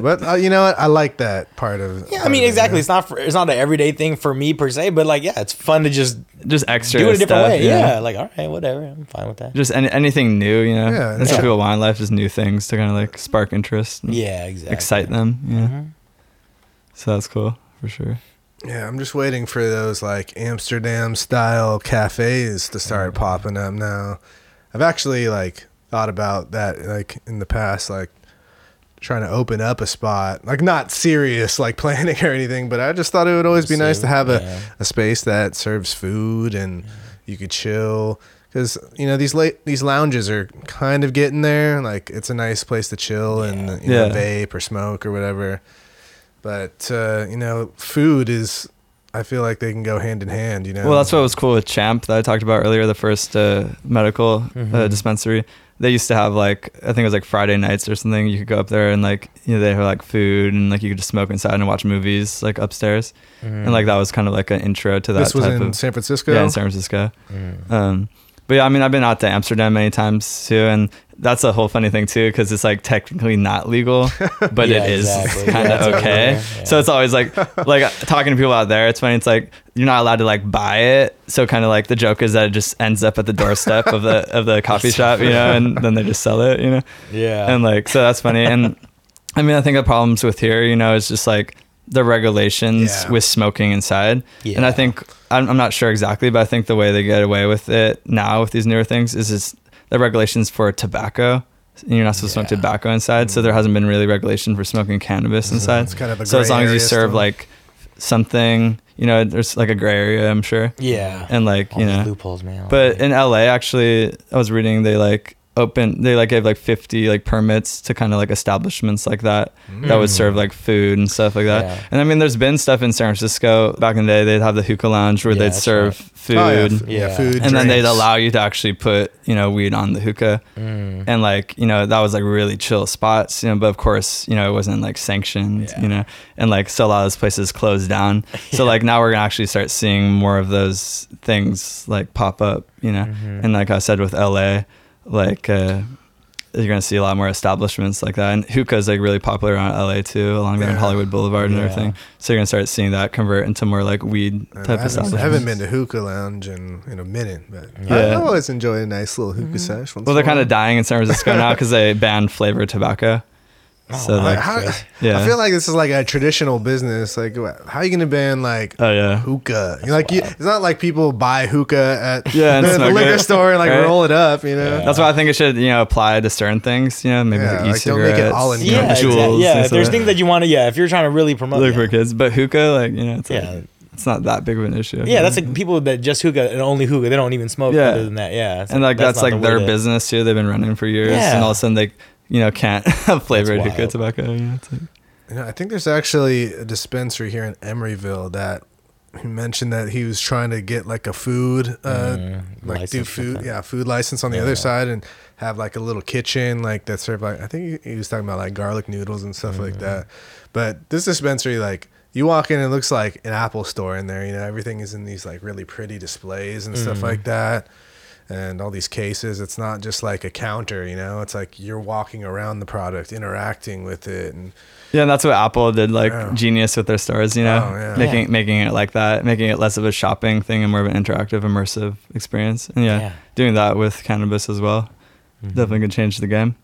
but uh, you know what? I like that part of. Yeah, I mean, of it, exactly. It's not for, it's not an everyday thing for me per se, but like, yeah, it's fun to just just extra. do it a different stuff, way. Yeah. like all right, whatever, I'm fine with that. Just any, anything new, you know. Yeah, That's yeah. what people want in life: is new things to kind of like spark interest, and Yeah, exactly. excite them. You know? Mhm. So that's cool for sure. Yeah, I'm just waiting for those like Amsterdam style cafes to start Mm-hmm. popping up now. I've actually like thought about that like in the past, like trying to open up a spot, like not serious like planning or anything, but I just thought it would always be nice to have a, Yeah. a space that serves food and you could chill. Cause you know these late these lounges are kind of getting there. Like it's a nice place to chill and you know, vape or smoke or whatever. But uh, you know, food is. I feel like they can go hand in hand. You know. Well, that's what was cool with Champ that I talked about earlier, the first uh, medical uh, Mhm. dispensary. They used to have like I think it was like Friday nights or something. You could go up there and like you know they have like food and like you could just smoke inside and watch movies like upstairs. And like that was kind of like an intro to that This was in of San Francisco. yeah in San Francisco. Mhm. Um, but yeah, I mean, I've been out to Amsterdam many times too, and that's a whole funny thing too, because it's like technically not legal, but Yeah, it is exactly. kind of it's okay. there, So it's always like, like talking to people out there. It's funny. It's like you're not allowed to like buy it. So kind of like the joke is that it just ends up at the doorstep of the of the coffee shop, you know, and then they just sell it, you know, Yeah. and like so that's funny. And I mean, I think the problems with here, you know, is just like the regulations Yeah. with smoking inside. And I think I'm, I'm not sure exactly, but I think the way they get away with it now with these newer things is is the regulations for tobacco. You're not supposed to smoke tobacco inside, so there hasn't been really regulation for smoking cannabis mm-hmm. inside. It's kind of a So as long as you serve still. like something, you know, there's like a gray area, I'm sure, yeah. and like All you know, loopholes, man. but in LA, actually, I was reading they like open they like gave like 50 like permits to kind of like establishments like that that would serve like food and stuff like that. Yeah. And I mean, there's been stuff in San Francisco back in the day. They'd have the hookah lounge where Yeah, they'd serve right. food. Oh, yeah, f- yeah, Yeah. food, and then they'd allow you to actually put you know weed on the hookah Mm. and like you know that was like really chill spots you know but of course you know it wasn't like sanctioned Yeah. you know and like so a lot of those places closed down so like now we're gonna actually start seeing more of those things like pop up you know Mhm. and like i said with la like uh you're gonna see a lot more establishments like that, and hookah is like really popular around LA too, along there in Yeah. Hollywood Boulevard and Yeah. everything. So you're gonna start seeing that convert into more like weed type I haven't, I haven't been to hookah lounge in, in a minute, but I, Yeah. I always enjoy a nice little hookah Mm-hmm. sesh. once Well, they're kind of dying in San Francisco now because they banned flavored tobacco. Oh, so wow. like, Like, how, yeah. I feel like this is like a traditional business. Like, how are you gonna ban like oh yeah, hookah? You know, like, you, it's not like people buy hookah at Yeah, the, the liquor store and like right? roll it up. You know, that's why I think it should you know apply to certain things. You know, maybe Yeah, like like, don't make it e-cigarettes, all in- Yeah, Juuls exactly. yeah. If there's things that you want to, yeah, if you're trying to really promote, Look yeah. for kids, but hookah, like you know, it's like, Yeah. it's not that big of an issue. Yeah, that's like people that just hookah and only hookah. They don't even smoke Yeah. other than that. Yeah, It's and like that's, not like their business too. They've been running for years, Yeah. and all of a sudden they, you know, can't have flavored That's hookah wild. tobacco. You know, it's like, You know, I think there's actually a dispensary here in Emeryville that he mentioned that he was trying to get like a food, uh, Mm, like do license food, yeah, food license on the Yeah. other side and have like a little kitchen like that serve like I think he, he was talking about like garlic noodles and stuff like Mm-hmm. that. But this dispensary, like you walk in, it looks like an Apple store in there. You know, everything is in these like really pretty displays and Mm-hmm. stuff like that. And all these cases, it's not just like a counter, you know. It's like you're walking around the product, interacting with it, and yeah, and that's what Apple did, like Yeah. genius with their stores. You know, Oh, yeah. making Yeah. making it like that, making it less of a shopping thing and more of an interactive, immersive experience. And yeah, Yeah. doing that with cannabis as well Mhm. definitely could change the game.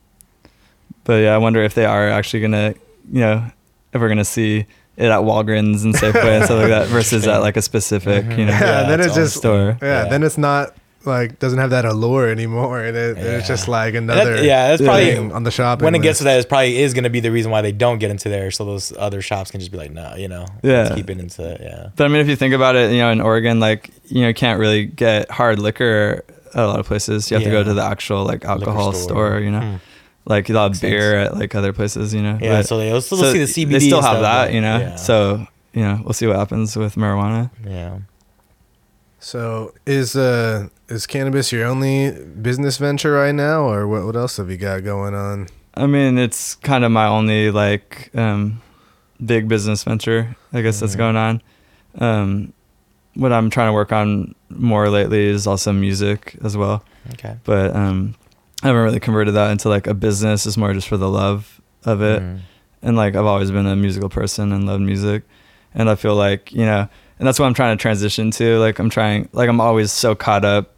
But yeah, I wonder if they are actually gonna, you know, if we're gonna see it at Walgreens and Safeway and stuff like that versus at like a specific, you know, yeah, then it's it's just store. Yeah, Yeah. then it's not like doesn't have that allure anymore, and it, it's just like another that- yeah, that's probably thing on the shop. when it gets to that, it probably is going to be the reason why they don't get into there. So those other shops can just be like, no, you know, Yeah. let's keep it into yeah. But I mean, if you think about it, you know, in Oregon, like you know, you can't really get hard liquor at a lot of places. You have to go to the actual like alcohol store. you know, Hmm. like you'll have Makes beer at like other places. You know, Yeah, But- so they'll still see the CBD. They still have stuff, that, but- you know. yeah. So you know, we'll see what happens with marijuana. yeah. So is uh is cannabis your only business venture right now, or what? What else have you got going on? I mean, it's kind of my only like um, big business venture, I guess that's Mhm. going on. Um, what I'm trying to work on more lately is also music as well, Okay. but um, I haven't really converted that into like a business. It's more just for the love of it, Mm. and like I've always been a musical person and loved music, and I feel like you know, and that's what I'm trying to transition to. Like I'm trying, like I'm always so caught up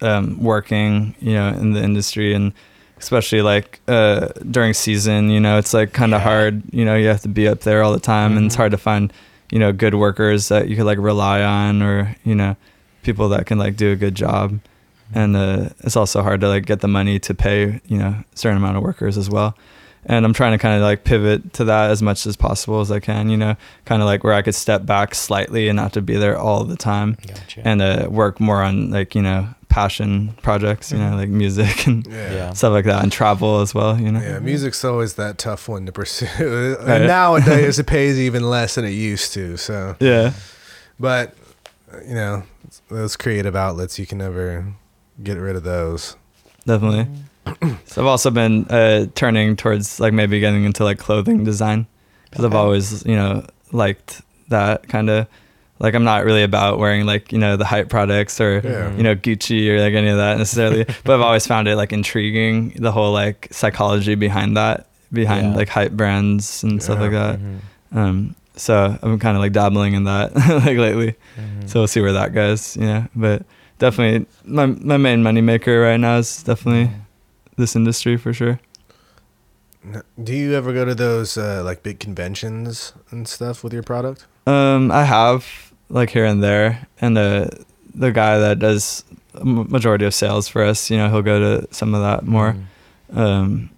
um, working, you know, in the industry and especially like uh, during season, you know, it's like kind of Yeah. hard, you know, you have to be up there all the time and it's Mhm. hard to find, you know, good workers that you could like rely on or, you know, people that can like do a good job. And uh, it's also hard to like get the money to pay, you know, a certain amount of workers as well. And I'm trying to kind of like pivot to that as much as possible as I can, you know, kind of like where I could step back slightly and not to be there all the time Gotcha. and uh, work more on like you know passion projects you know like music and Yeah. yeah. stuff like that and travel as well you know Yeah, music's always that tough one to pursue. Right. and nowadays, it pays even less than it used to. So, yeah but you know, those creative outlets, you can never get rid of those. definitely so i've also been uh, turning towards like maybe getting into like clothing design because i've always you know liked that kind of like i'm not really about wearing like you know the hype products or Yeah. you know gucci or like any of that necessarily but i've always found it like intriguing the whole like psychology behind that behind Yeah. like hype brands and stuff like that Mhm. Um, so I'm kind of like dabbling in that like lately. Mhm. So we'll see where that goes. You know, but definitely my my main money maker right now is definitely this industry for sure. Do you ever go to those uh, like big conventions and stuff with your product? Um, I have like here and there, and the the guy that does majority of sales for us, you know, he'll go to some of that more. Mhm. Um,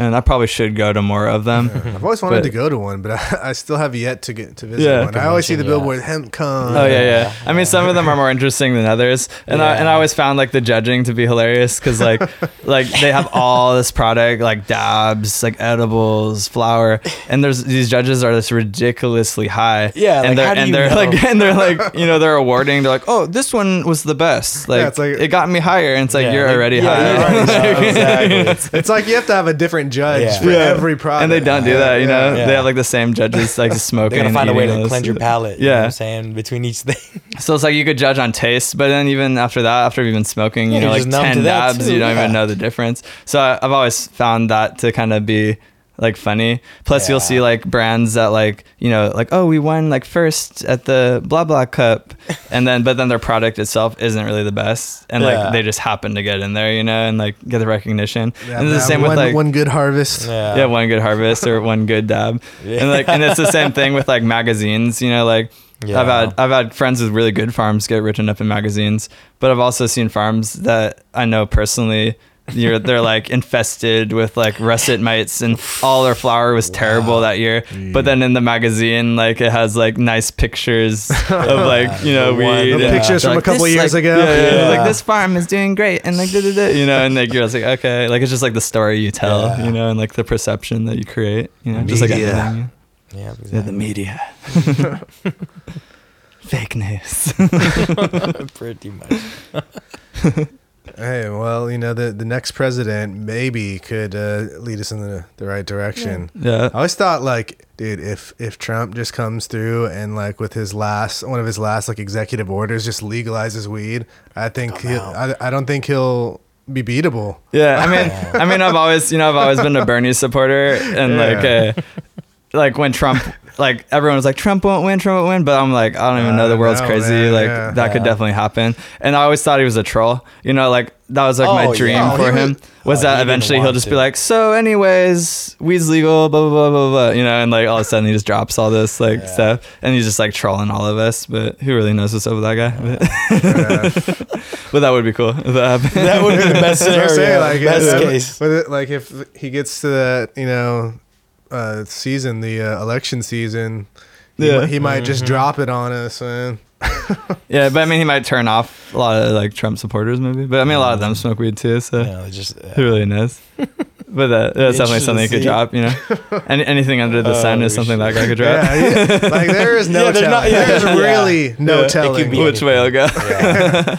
and I probably should go to more of them. Yeah. I've always wanted But- to go to one, but I, I still have yet to get to visit Yeah. one. I always see the Convention, billboard HempCon. Oh yeah, yeah. Yeah, I mean, some of them are more interesting than others, and I and I always found like the judging to be hilarious because like like they have all this product like dabs, like edibles, flour, and there's these judges are this ridiculously high. Yeah, and like, they're and they're know? like and they're like you know they're awarding. They're like, oh, this one was the best. Like, it's like- it got me higher, and it's like Yeah, you're like- already yeah, high. you're already high, exactly. It's like you have to have a different judge Yeah. for Yeah. every product. and they don't do that, you know. Yeah. They have like the same judges, like just smoking. They're gonna find a way to cleanse your palate. You know what Yeah. I'm saying between each thing. So it's like you could judge on taste, but then even after that, after you've been smoking, Yeah, you know, like just numb to ten that dabs, too, you don't yeah. even know the difference. So I've always found that to kind of be like funny. Plus, you'll see like brands that like you know like oh we won like first at the blah blah cup, and then but then their product itself isn't really the best, and Yeah. like they just happen to get in there, you know, and like get the recognition. Yeah, and it's the same one, with like one good harvest. Yeah. yeah, one good harvest or one good dab, Yeah. and like and it's the same thing with like magazines. You know, like Yeah. I've had I've had friends with really good farms get written up in magazines, but I've also seen farms that I know personally. You're, they're like infested with like russet mites and all their flour was terrible that year. But then in the magazine, like it has like nice pictures of like you know The weed. the and- pictures they're from a couple "This, years like- ago." Yeah, yeah, Yeah. like this farm is doing great and like da, da, da, you know, and like you're just like okay, like it's just like the story you tell, Yeah. you know, and like the perception that you create, you know, just like Media. anything. Yeah, Yeah, the media. Fake news. pretty much. Hey, well, you know, the, the next president maybe could uh, lead us in the, the right direction. yeah. I always thought, like, dude, if if Trump just comes through and like with his last one of his last like executive orders just legalizes weed, I think Come he'll, out. I, I don't think he'll be beatable. Yeah, I mean, I mean, I've always, you know, I've always been a Bernie supporter, and like, uh, like when Trump, like everyone was like, Trump won't win, Trump won't win, but I'm like, I don't even know, the world's know, crazy, man, like yeah. that could definitely happen, and I always thought he was a troll, you know, like that was like my Oh, dream yeah. Oh, for he him was- was Oh, that he eventually he'll just to. be like, so anyways, weed's legal, blah blah blah blah blah, you know, and like all of a sudden he just drops all this like Yeah. stuff, and he's just like trolling all of us, but who really knows what's up with that guy? But, but that would be cool if that happened. That would be the best That's what I'm scenario. saying, like, best yeah, case. But it, like if he gets to that, you know, uh, season, the uh, election season, he, Yeah. mi- he might just Mhm. drop it on us, man. Yeah, but I mean, he might turn off a lot of like Trump supporters, maybe. But I mean, a lot of them smoke weed too, so You know, it's just who really knows? But uh, that's definitely something he could drop. You know, Any, anything under the sun Oh, is something that guy could drop. Yeah, yeah. like there is no Yeah, there's telling. not- yeah, there's yeah. really no Yeah. It could telling. be- Which way it'll go? Yeah.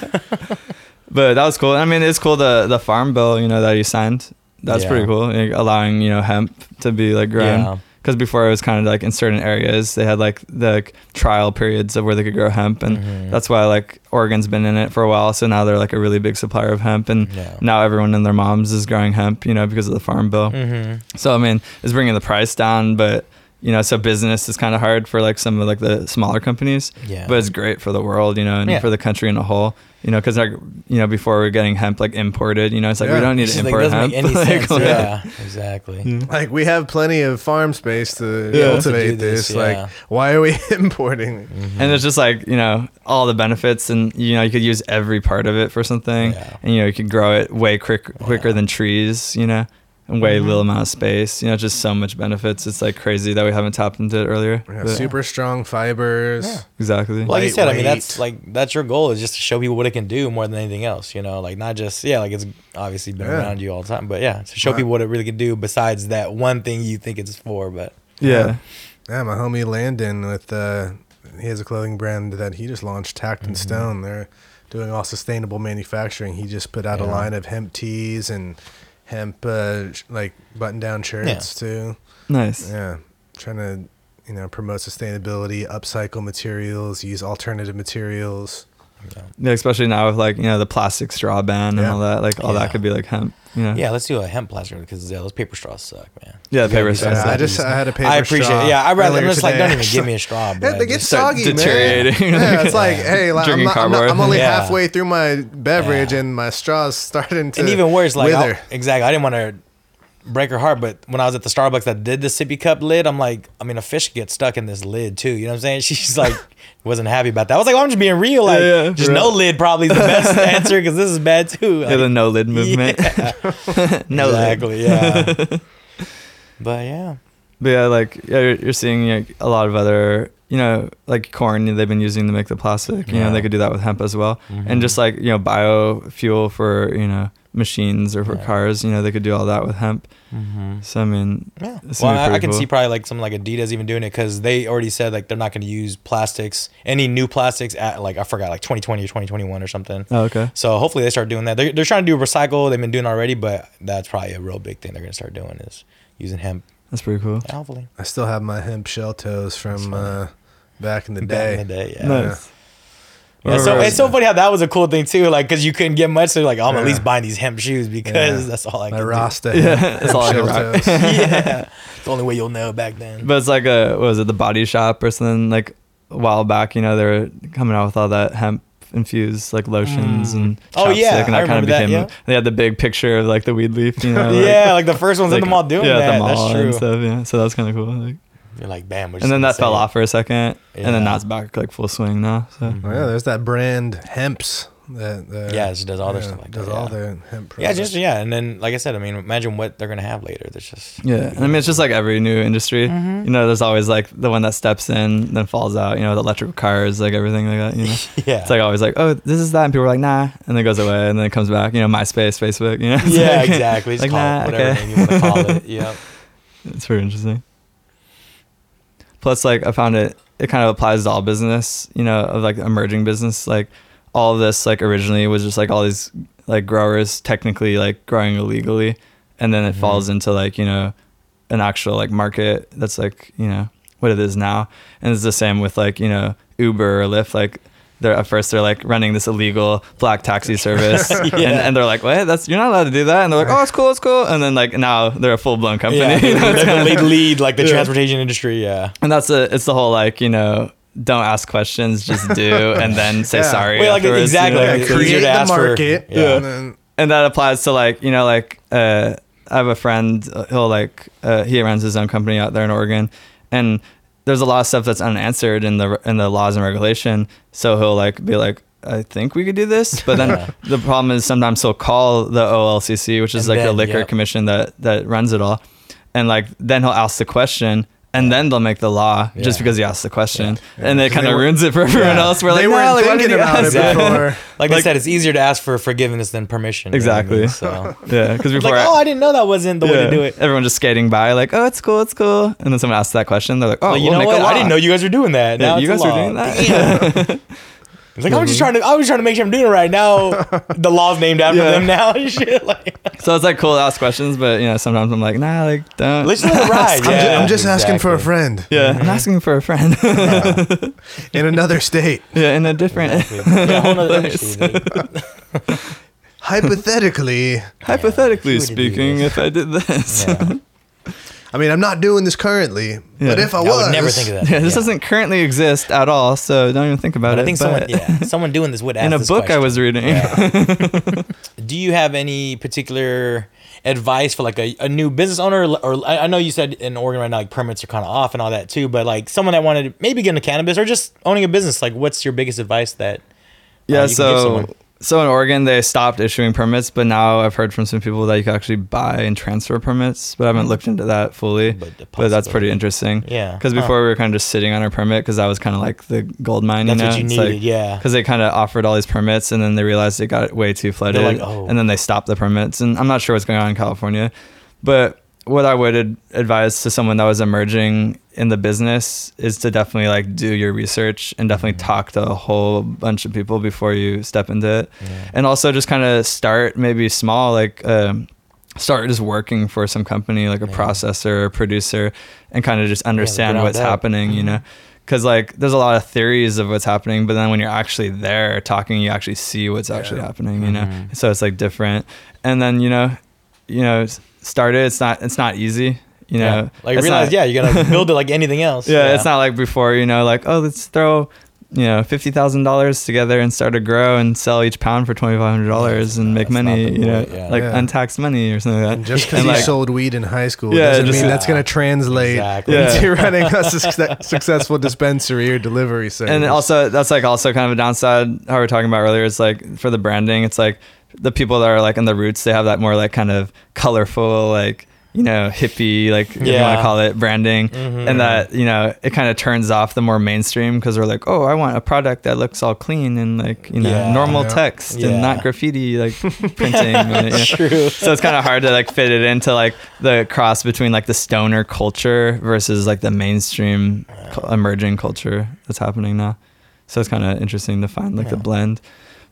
But that was cool. I mean, it's cool the the farm bill, you know, that he signed. That's Yeah. pretty cool, like, allowing you know hemp to be like grown. Yeah. Because before it was kind of like in certain areas they had like the like, trial periods of where they could grow hemp, and Mhm. that's why like Oregon's been in it for a while. So now they're like a really big supplier of hemp, and Yeah. now everyone and their moms is growing hemp, you know, because of the farm bill. Mm-hmm. So I mean, it's bringing the price down, but you know, so business is kind of hard for like some of like the smaller companies, Yeah. but it's great for the world, you know, and Yeah. for the country in a whole. You know, because like you know, before we're getting hemp like imported, you know, it's like we don't need It's to just, like, import hemp. make any Like, sense. yeah. yeah, exactly. Hmm. Like we have plenty of farm space to Yeah. cultivate To this, this. yeah. Like, why are we importing? Mm-hmm. And it's just like you know all the benefits, and you know you could use every part of it for something, Yeah. and you know you could grow it way quick, quicker Yeah. than trees, you know, and way little amount of space. You know, just so much benefits. It's like crazy that we haven't tapped into it earlier. We have but- super strong fibers. Yeah. exactly. Like you said, I mean, that's like that's your goal is just to show people what it can do more than anything else. You know, like not just yeah, like it's obviously been Yeah. around you all the time, but yeah, to show Right. people what it really can do besides that one thing you think it's for. But yeah. Yeah, my homie Landon with uh, he has a clothing brand that he just launched, Tact and Mhm. Stone. They're doing all sustainable manufacturing. He just put out a Yeah. line of hemp teas and hemp uh, like button down shirts too. Nice. Yeah, trying to you know promote sustainability, upcycle materials, use alternative materials. You. Yeah, especially now with like you know the plastic straw ban and Yeah. all that. Like all Yeah. that could be like hemp. You know? yeah, let's do a hemp plastic because yeah, those paper straws suck, man. Yeah, You gotta paper straws Yeah, I just. I had a paper I appreciate. straw it. Yeah, I'd rather. I'm earlier just like, don't even give me a straw. Yeah, But they get just- Start soggy, man. deteriorating. Yeah, it's like, hey, like, I'm, not, I'm, not. I'm only Yeah. halfway through my beverage Yeah. and my straw's starting to and even worse, like wither. I, exactly. I didn't want to break her heart, but when I was at the Starbucks that did the sippy cup lid, I'm like, I mean, a fish gets stuck in this lid too. You know what I'm saying? She's like, wasn't happy about that. I was like, well, I'm just being real. Like, Yeah, yeah, just for no lid probably is the best answer because this is bad too. Yeah, the no lid movement. yeah. no lid. exactly. Yeah. but yeah, But yeah, like yeah, you're, you're seeing like, a lot of other, you know, like corn they've been using to make the plastic. You know, they could do that with hemp as well, Mhm. and just like you know, biofuel for you know machines or for Yeah. cars. You know, they could do all that with hemp. mm-hmm. So I mean, Yeah. Well, I, I can cool. see probably like something like Adidas even doing it because they already said like they're not going to use plastics, any new plastics at like I forgot like 2020 or 2021 or something. oh, okay, So hopefully they start doing that. They're, they're trying to do recycle. They've been doing already, but that's probably a real big thing they're going to start doing is using hemp. that's pretty cool. Yeah, hopefully. I still have my hemp shell toes from uh, back in the Back day. in the day, yeah. Nice. Yeah, so Right. it's so funny how that was a cool thing too, like because you couldn't get much, so you're like, oh, I'm at Yeah. least buying these hemp shoes because Yeah. that's all I My can Rasta. Yeah, that's all I Shell can rock. do. yeah, it's the only way you'll know back then. But it's like a what was it the Body Shop or something like a while back? You know they were coming out with all that hemp infused like lotions mm. and Oh, chapstick, yeah, and I that kind remember of that, became. yeah. They had the big picture of like the weed leaf. You know, like, yeah, like the first ones in the mall doing yeah, that. at the mall that's and true. stuff. Yeah, so that's kind of cool. Like, You're like, bam. we're and then that fell it. off for a second, and Yeah. Mm-hmm. then now it's back like full swing now. So Oh, yeah, there's that brand Hempz that. that Yeah, it just does all their yeah, stuff like does that, all yeah. their hemp. Yeah, just yeah, and then like I said, I mean, imagine what they're gonna have later. There's just yeah, and I mean it's just like every new industry. Mm-hmm. You know, there's always like the one that steps in, then falls out. You know, the electrical cars, like everything like that. You know. yeah, It's like always like, oh, this is that, and people are like, nah, and then it goes away, and then it comes back. You know, MySpace, Facebook. You know. It's yeah, like- exactly. Just like, call nah, it whatever okay. name you want to call it. Yeah, It's very interesting. Plus, like I found it, it kind of applies to all business. You know, of like emerging business. Like all this, like originally was just like all these like growers technically like growing illegally, and then it mm-hmm. falls into like you know an actual like market that's like you know what it is now, and it's the same with like you know Uber or Lyft. Like they're at first they're like running this illegal black taxi service, and, and they're like, what? That's you're not allowed to do that, and they're like, oh, it's cool, it's cool, and then like now they're a full blown company. yeah. you know, They're kinda- lead, lead like the Yeah. transportation industry. Yeah. and that's a it's the whole like you know don't ask questions just do and then say Yeah. sorry Wait, like, exactly, you know? like, Yeah, create the ask for- market. yeah. and then- and that applies to like you know like uh i have a friend uh, he'll like uh, he runs his own company out there in oregon and there's a lot of stuff that's unanswered in the in the laws and regulation. So he'll like be like I think we could do this, but then the problem is sometimes he'll call the OLCC, which is And like the liquor yep. commission that that runs it all, and like then he'll ask the question, and then they'll make the law just because he asked the question, and it kind of ruins it for everyone Yeah. else. We're like, they "Nah, weren't like, why did thinking about it ask that?" before. Like, I said, it's easier to ask for forgiveness than permission. you know I mean? Exactly. So, Yeah, because It's before like, oh, I didn't know that wasn't the way to do it. Everyone just skating by, like, oh, it's cool, it's cool. And then someone asks that question, they're like, oh, Like, you we'll know make what? a law. I didn't know you guys were doing that. Yeah, Now you guys a are doing that. Damn. It's like I was just trying to. I was trying to make sure I'm doing it right now. The law's named after Yeah. them now. and Shit, like so it's like cool to ask questions, but you know, sometimes I'm like, nah, like, don't. let's let it ride. I'm, ju- Yeah, I'm just asking for a exactly. friend yeah, I'm asking for a friend. in another state. yeah, in a different. Yeah, a whole nother Place. industry, dude. Hypothetically, Hypothetically were to do speaking, this. if I did this, Yeah. I mean, I'm not doing this currently, but if I I was, would never think of that. yeah, this Yeah. doesn't currently exist at all, so don't even think about But it. I think but someone, yeah, someone doing this would ask in a this book I question. was reading, Yeah. Do you have any particular advice for like a, a new business owner? Or I I know you said in Oregon right now, like permits are kind of off and all that too. But like someone that wanted to maybe get into cannabis or just owning a business, like what's your biggest advice that? Uh, yeah, you can give someone. so in Oregon they stopped issuing permits, but now I've heard from some people that you can actually buy and transfer permits, but I haven't looked into that fully. But But, that's pretty interesting. Yeah. Because Huh. before we were kind of just sitting on our permit because that was kind of like the gold mine. That's you know? what you It's needed, like- yeah. Because they kind of offered all these permits and then they realized it got way too flooded, like, oh. and then they stopped the permits. And I'm not sure what's going on in California, but what I would ad- advise to someone that was emerging in the business is to definitely like do your research and definitely Mm-hmm. talk to a whole bunch of people before you step into it, and also just kind of start maybe small, like. Um, start just working for some company like a processor or producer and kind of just understand ground what's up. happening you know because like there's a lot of theories of what's happening but then when you're actually there talking you actually see what's actually happening you know Mm-hmm. so it's like different and then you know you know s- start it it's not it's not easy you know yeah. like It's realize, not- yeah, you're gonna build it like anything else. yeah, it's not like before you know like oh let's throw you know fifty thousand dollars together and start to grow and sell each pound for twenty five hundred dollars and make money the you know yeah. like Yeah. untaxed money or something like And that just because And, you like- sold weed in high school Yeah, doesn't just- mean that's going to translate Exactly. Yeah. into running a suc- successful dispensary or delivery service. and also that's like also kind of a downside how we were talking about earlier it's like for the branding it's like the people that are like in the roots they have that more like kind of colorful like you know hippie like if you want to call it branding Mhm. and that you know it kind of turns off the more mainstream because we're like oh i want a product that looks all clean and like you know Yeah. normal Yeah. text Yeah. and not graffiti like printing and, you know. True. so it's kind of hard to like fit it into like the cross between like the stoner culture versus like the mainstream cu- emerging culture that's happening now. So it's kind of interesting to find like the blend.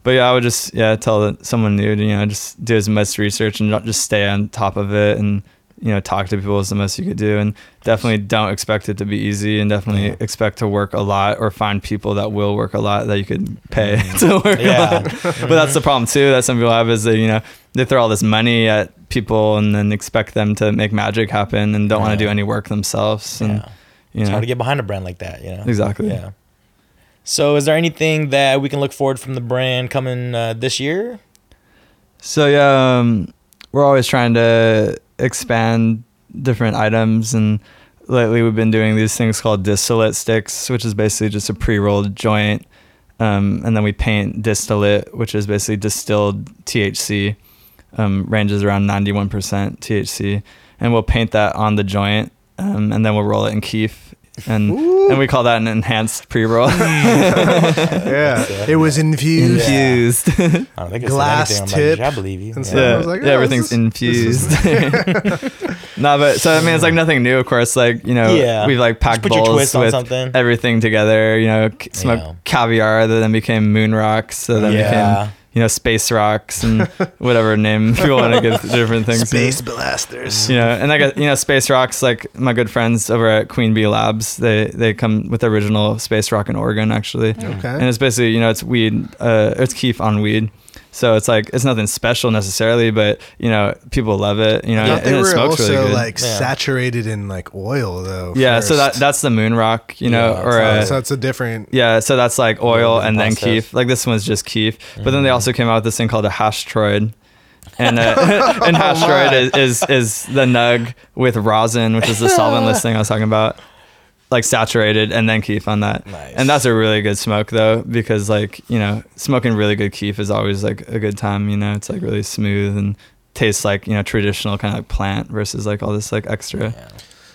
But yeah, I would just yeah tell someone new to you know just do as much research and not just stay on top of it and you know talk to people is the most you could do and definitely don't expect it to be easy and definitely Yeah. expect to work a lot or find people that will work a lot that you could pay mm. to work Yeah. a lot but that's the problem too that some people have is that you know they throw all this money at people and then expect them to make magic happen and don't want to do any work themselves and Yeah. you It's know hard to get behind a brand like that, you know. exactly Yeah. So, is there anything that we can look forward from the brand coming uh, this year? So yeah, um, we're always trying to expand different items, and lately we've been doing these things called distillate sticks, which is basically just a pre-rolled joint, um, and then we paint distillate, which is basically distilled THC, um, ranges around 91% THC, and we'll paint that on the joint, um, and then we'll roll it in keef. And and we call that an enhanced pre-roll. yeah, it was infused. Infused. I don't think it Glass said anything. I'm tip. like, I believe you. And Yeah. so- I yeah, was like, yeah oh, everything's this infused. no, but so I mean, it's like nothing new. Of course, like you know, Yeah. we've like packed put your bowls twist on with something. everything together. You know, smoked Yeah. caviar that then became moon rocks, so then Yeah. became you know space rocks and whatever name people want to give different things. Space blasters. You know, and like you know, space rocks. Like my good friends over at Queen Bee Labs, they they come with the original space rock in Oregon actually Okay. and it's basically you know it's weed uh it's keef on weed so it's like it's nothing special necessarily but you know people love it you know I thought and they it were smokes also really good like Yeah. saturated in like oil though. yeah so that that's the moon rock you know Yeah, or Oh, uh, so that's a different. yeah so that's like oil and then process. keef like this one's just keef but Mm-hmm. then they also came out with this thing called a hashtroid and uh, and Oh hashtroid is, is is the nug with rosin which is the solventless thing i was talking about like saturated and then keef on that Nice. and that's a really good smoke though because like you know smoking really good keef is always like a good time you know it's like really smooth and tastes like you know traditional kind of like plant versus like all this like extra Yeah.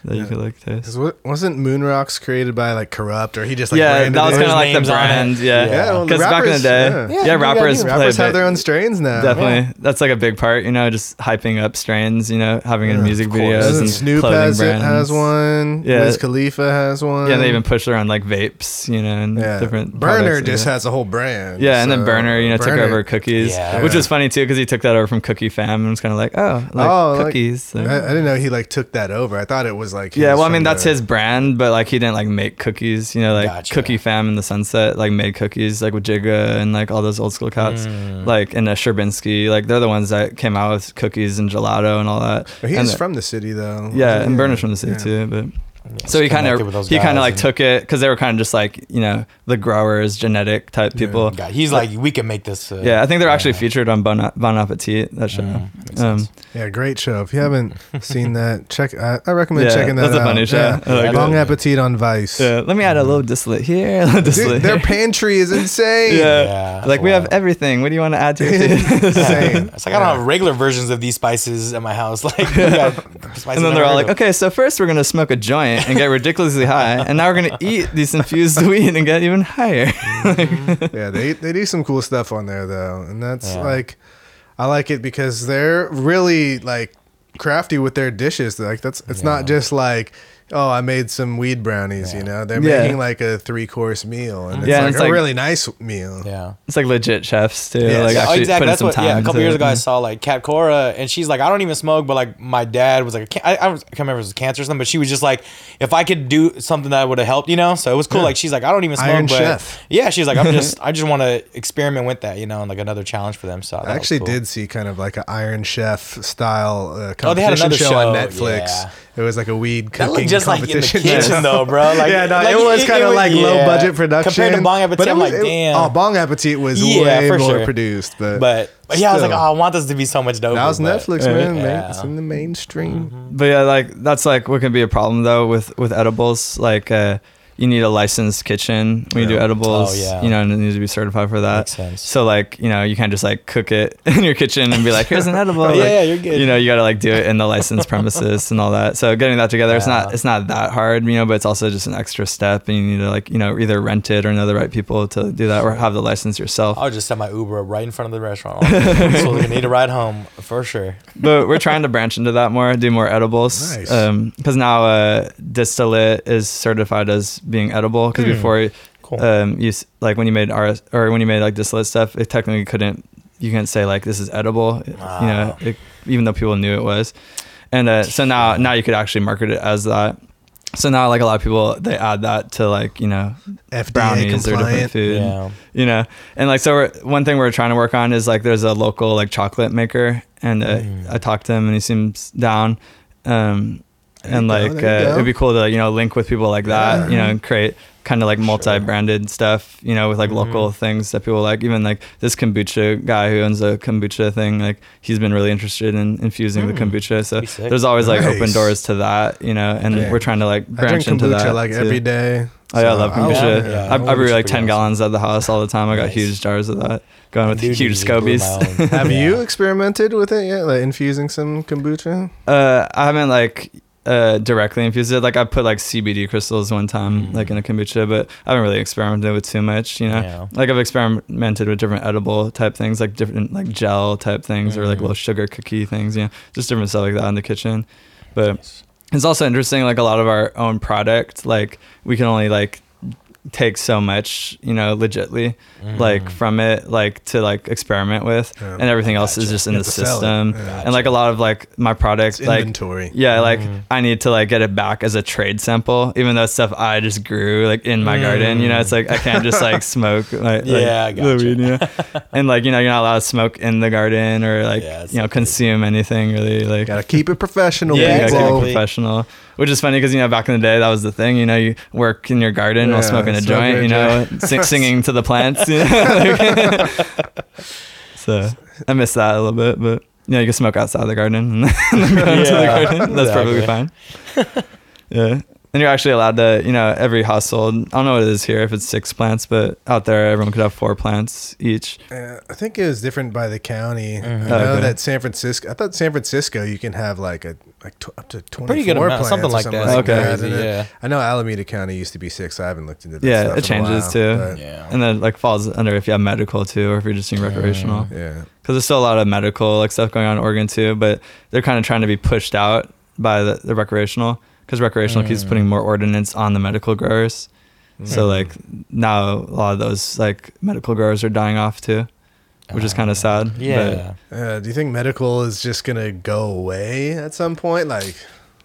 That you Yeah. could like taste 'Cause wa- Wasn't Moon Rocks created by like Kurupt, or he just like yeah that was kind of like the names on it. brand yeah Yeah. Yeah, well, because back in the day yeah. yeah, Yeah, rappers gotta do- Rappers play have their own strains now. Definitely, that's like a big part. You know, just hyping up strains. You know, having it in music of videos Doesn't and Snoop clothing has it, has one. Yeah. Wiz Khalifa has one. Yeah, they even push around like vapes. You know, and yeah. different. Berner products just has a whole brand. Yeah, and then Berner, you know, took over cookies, which was funny too because he took that over from Cookie Fam and was kind of like, oh, like Oh, cookies. I, I didn't know he like took that over. I thought it was like. yeah, well, I mean that's the- his brand, but like he didn't like make cookies. You know, like Gotcha. Cookie Fam and the Sunset like made cookies like with Jigga and like all those old school cats, Mm. like and uh, Sherbinski. Like they're the ones that came out with cookies and gelato and all that. He's and from the city though. Yeah, wasn't and? Berner's from the city Yeah. too, but. Yeah, So he kind of he kind of like took it because they were kind of just like you know the growers genetic type people. God, he's like, we can make this. Uh, Yeah, I think they're actually yeah. featured on Bong, Bong Appetit that show. Mm, Um. Yeah, great show. If you haven't seen that, check. I, I recommend Yeah, checking that that's a out. funny show. Yeah. Like Bong. Appetit on Vice. yeah, let me add a little distillate here, a little distillate Dude, their pantry is insane. Yeah. Yeah, like we have everything. What do you want to add to it? insane. It's like I don't have regular versions of these spices at my house. Like, we spices and then they're all like, okay, so first we're gonna smoke a joint and get ridiculously high, and now we're gonna eat these infused weed and get even higher. Mm-hmm. yeah, they they do some cool stuff on there though, and that's Yeah. like, I like it because they're really like crafty with their dishes. Like that's it's Yeah. not just like. Oh, I made some weed brownies. You know, they're Yeah. making like a three course meal, and it's Yeah, and like it's a like- really nice meal. Yeah. it's like legit chefs too. Yeah, like yeah, Oh, actually exactly. That's some what. time. Yeah, a couple into years it. ago, I saw like Cat Cora, and she's like, I don't even smoke, but like my dad was like, I, I can't remember if it was cancer or something, but she was just like, if I could do something that would have helped, you know. So it was cool. Yeah. Like she's like, I don't even smoke, Iron but Chef. yeah, she's like, I'm just, I just want to experiment with that, you know, and like another challenge for them. So I actually cool. did see kind of like an Iron Chef style uh, Oh, they had competition another show, on show, Netflix. Yeah. It was like a weed That cooking looked just like in the competition. kitchen though, bro. Like, yeah, no, like, it was kind of like yeah. low budget production compared to Bong Appetit. but I'm was- like, it- damn. Oh, Bong Appetit was Yeah, way for more sure. produced, but but, but yeah, I was like, oh. I want this to be so much dope. that was Netflix, man. man. It's in the mainstream. But yeah, like that's like what can be a problem though with with edibles. Like uh, you need a licensed kitchen when you do edibles. Oh, yeah. You know, and it needs to be certified for that. So like you know you can't just like cook it in your kitchen and be like here's an edible. Yeah, Like, yeah, you're good. You know you got to like do it in the licensed premises and all that. So getting that together, it's not it's not that hard, you know, but it's also just an extra step, and you need to like you know either rent it or know the right people to do that, or have the license yourself. I'll just set my Uber right in front of the restaurant. so we need a ride home for sure. but we're trying to branch into that more, do more edibles. Nice. Because now uh, distillate is certified as being edible. Because Hmm. before, Cool. um, you s- like when you made RS or when you made like distillate stuff, it technically couldn't. You can't say like this is edible. You know, it, even though people knew it was. and uh, so now now you could actually market it as that. So now like a lot of people they add that to like you know FDA brownies or different compliant. food, Yeah. you know, and like so we're, one thing we're trying to work on is like there's a local like chocolate maker, and uh, Mm. I talked to him and he seems down, um, and like go, uh, it'd be cool to you know link with people like that, you know, and create kind of like multi-branded stuff, you know, with like local Mm-hmm. things that people like. Even like this kombucha guy who owns a kombucha thing, like he's been really interested in infusing the kombucha. So there's always like open doors to that, you know, and Yeah. we're trying to like I drink branch into kombucha that like too. every day. Oh yeah, I so love I'll- kombucha. yeah, I, I brew like ten awesome. gallons at the house all the time. I got Nice. huge jars of that, going with Dude, huge you scobies. Have Yeah. you experimented with it yet? Like infusing some kombucha? Uh, I haven't like uh directly infused it. Like I put like CBD crystals one time, like in a kombucha, but I haven't really experimented with too much. You know, Yeah. like I've experimented with different edible type things, like different like gel type things, or like Mhm. little sugar cookie things. You know, just different stuff like that in the kitchen. But it's also interesting like a lot of our own product like we can only like take so much you know legitly mm-hmm. like from it like to like experiment with Yeah. and everything else is just in the have to sell it. system Yeah. and like a lot of like my product It's like inventory. yeah like mm-hmm. i need to like get it back as a trade sample even though it's stuff i just grew like in my garden you know it's like i can't just like smoke like, Yeah, like, gotcha. weed, you know? and like you know you're not allowed to smoke in the garden or like Yeah, you know consume anything really like Gotta keep it professional, Yeah, you gotta keep it people. exactly. professional. Which is funny because you know back in the day that was the thing. You know, you work in your garden Yeah, while smoking a joint. You know, sing, singing to the plants. you know? so I miss that a little bit, but yeah, you can smoke outside the garden and then go into the garden. That's perfectly exactly. fine. yeah. And you're actually allowed to, you know, every household. I don't know what it is here if it's six plants, but out there everyone could have four plants each. Uh, I think it was different by the county. Mm-hmm. I know Okay. that San Francisco. I thought San Francisco you can have like a like tw- up to twenty Pretty good amount, something like that. Something that. crazy, And it- yeah. I know Alameda County used to be six. I haven't looked into that. Yeah, stuff it in a changes while, too. Yeah. And then like falls under if you have medical too, or if you're just doing recreational. Yeah. because there's still a lot of medical like stuff going on in Oregon too, but they're kind of trying to be pushed out by the, the recreational because recreational keeps putting more ordinance on the medical growers. So like now a lot of those like medical growers are dying off too, which is kind of sad. but- Yeah. Uh, do you think medical is just gonna go away at some point? Like,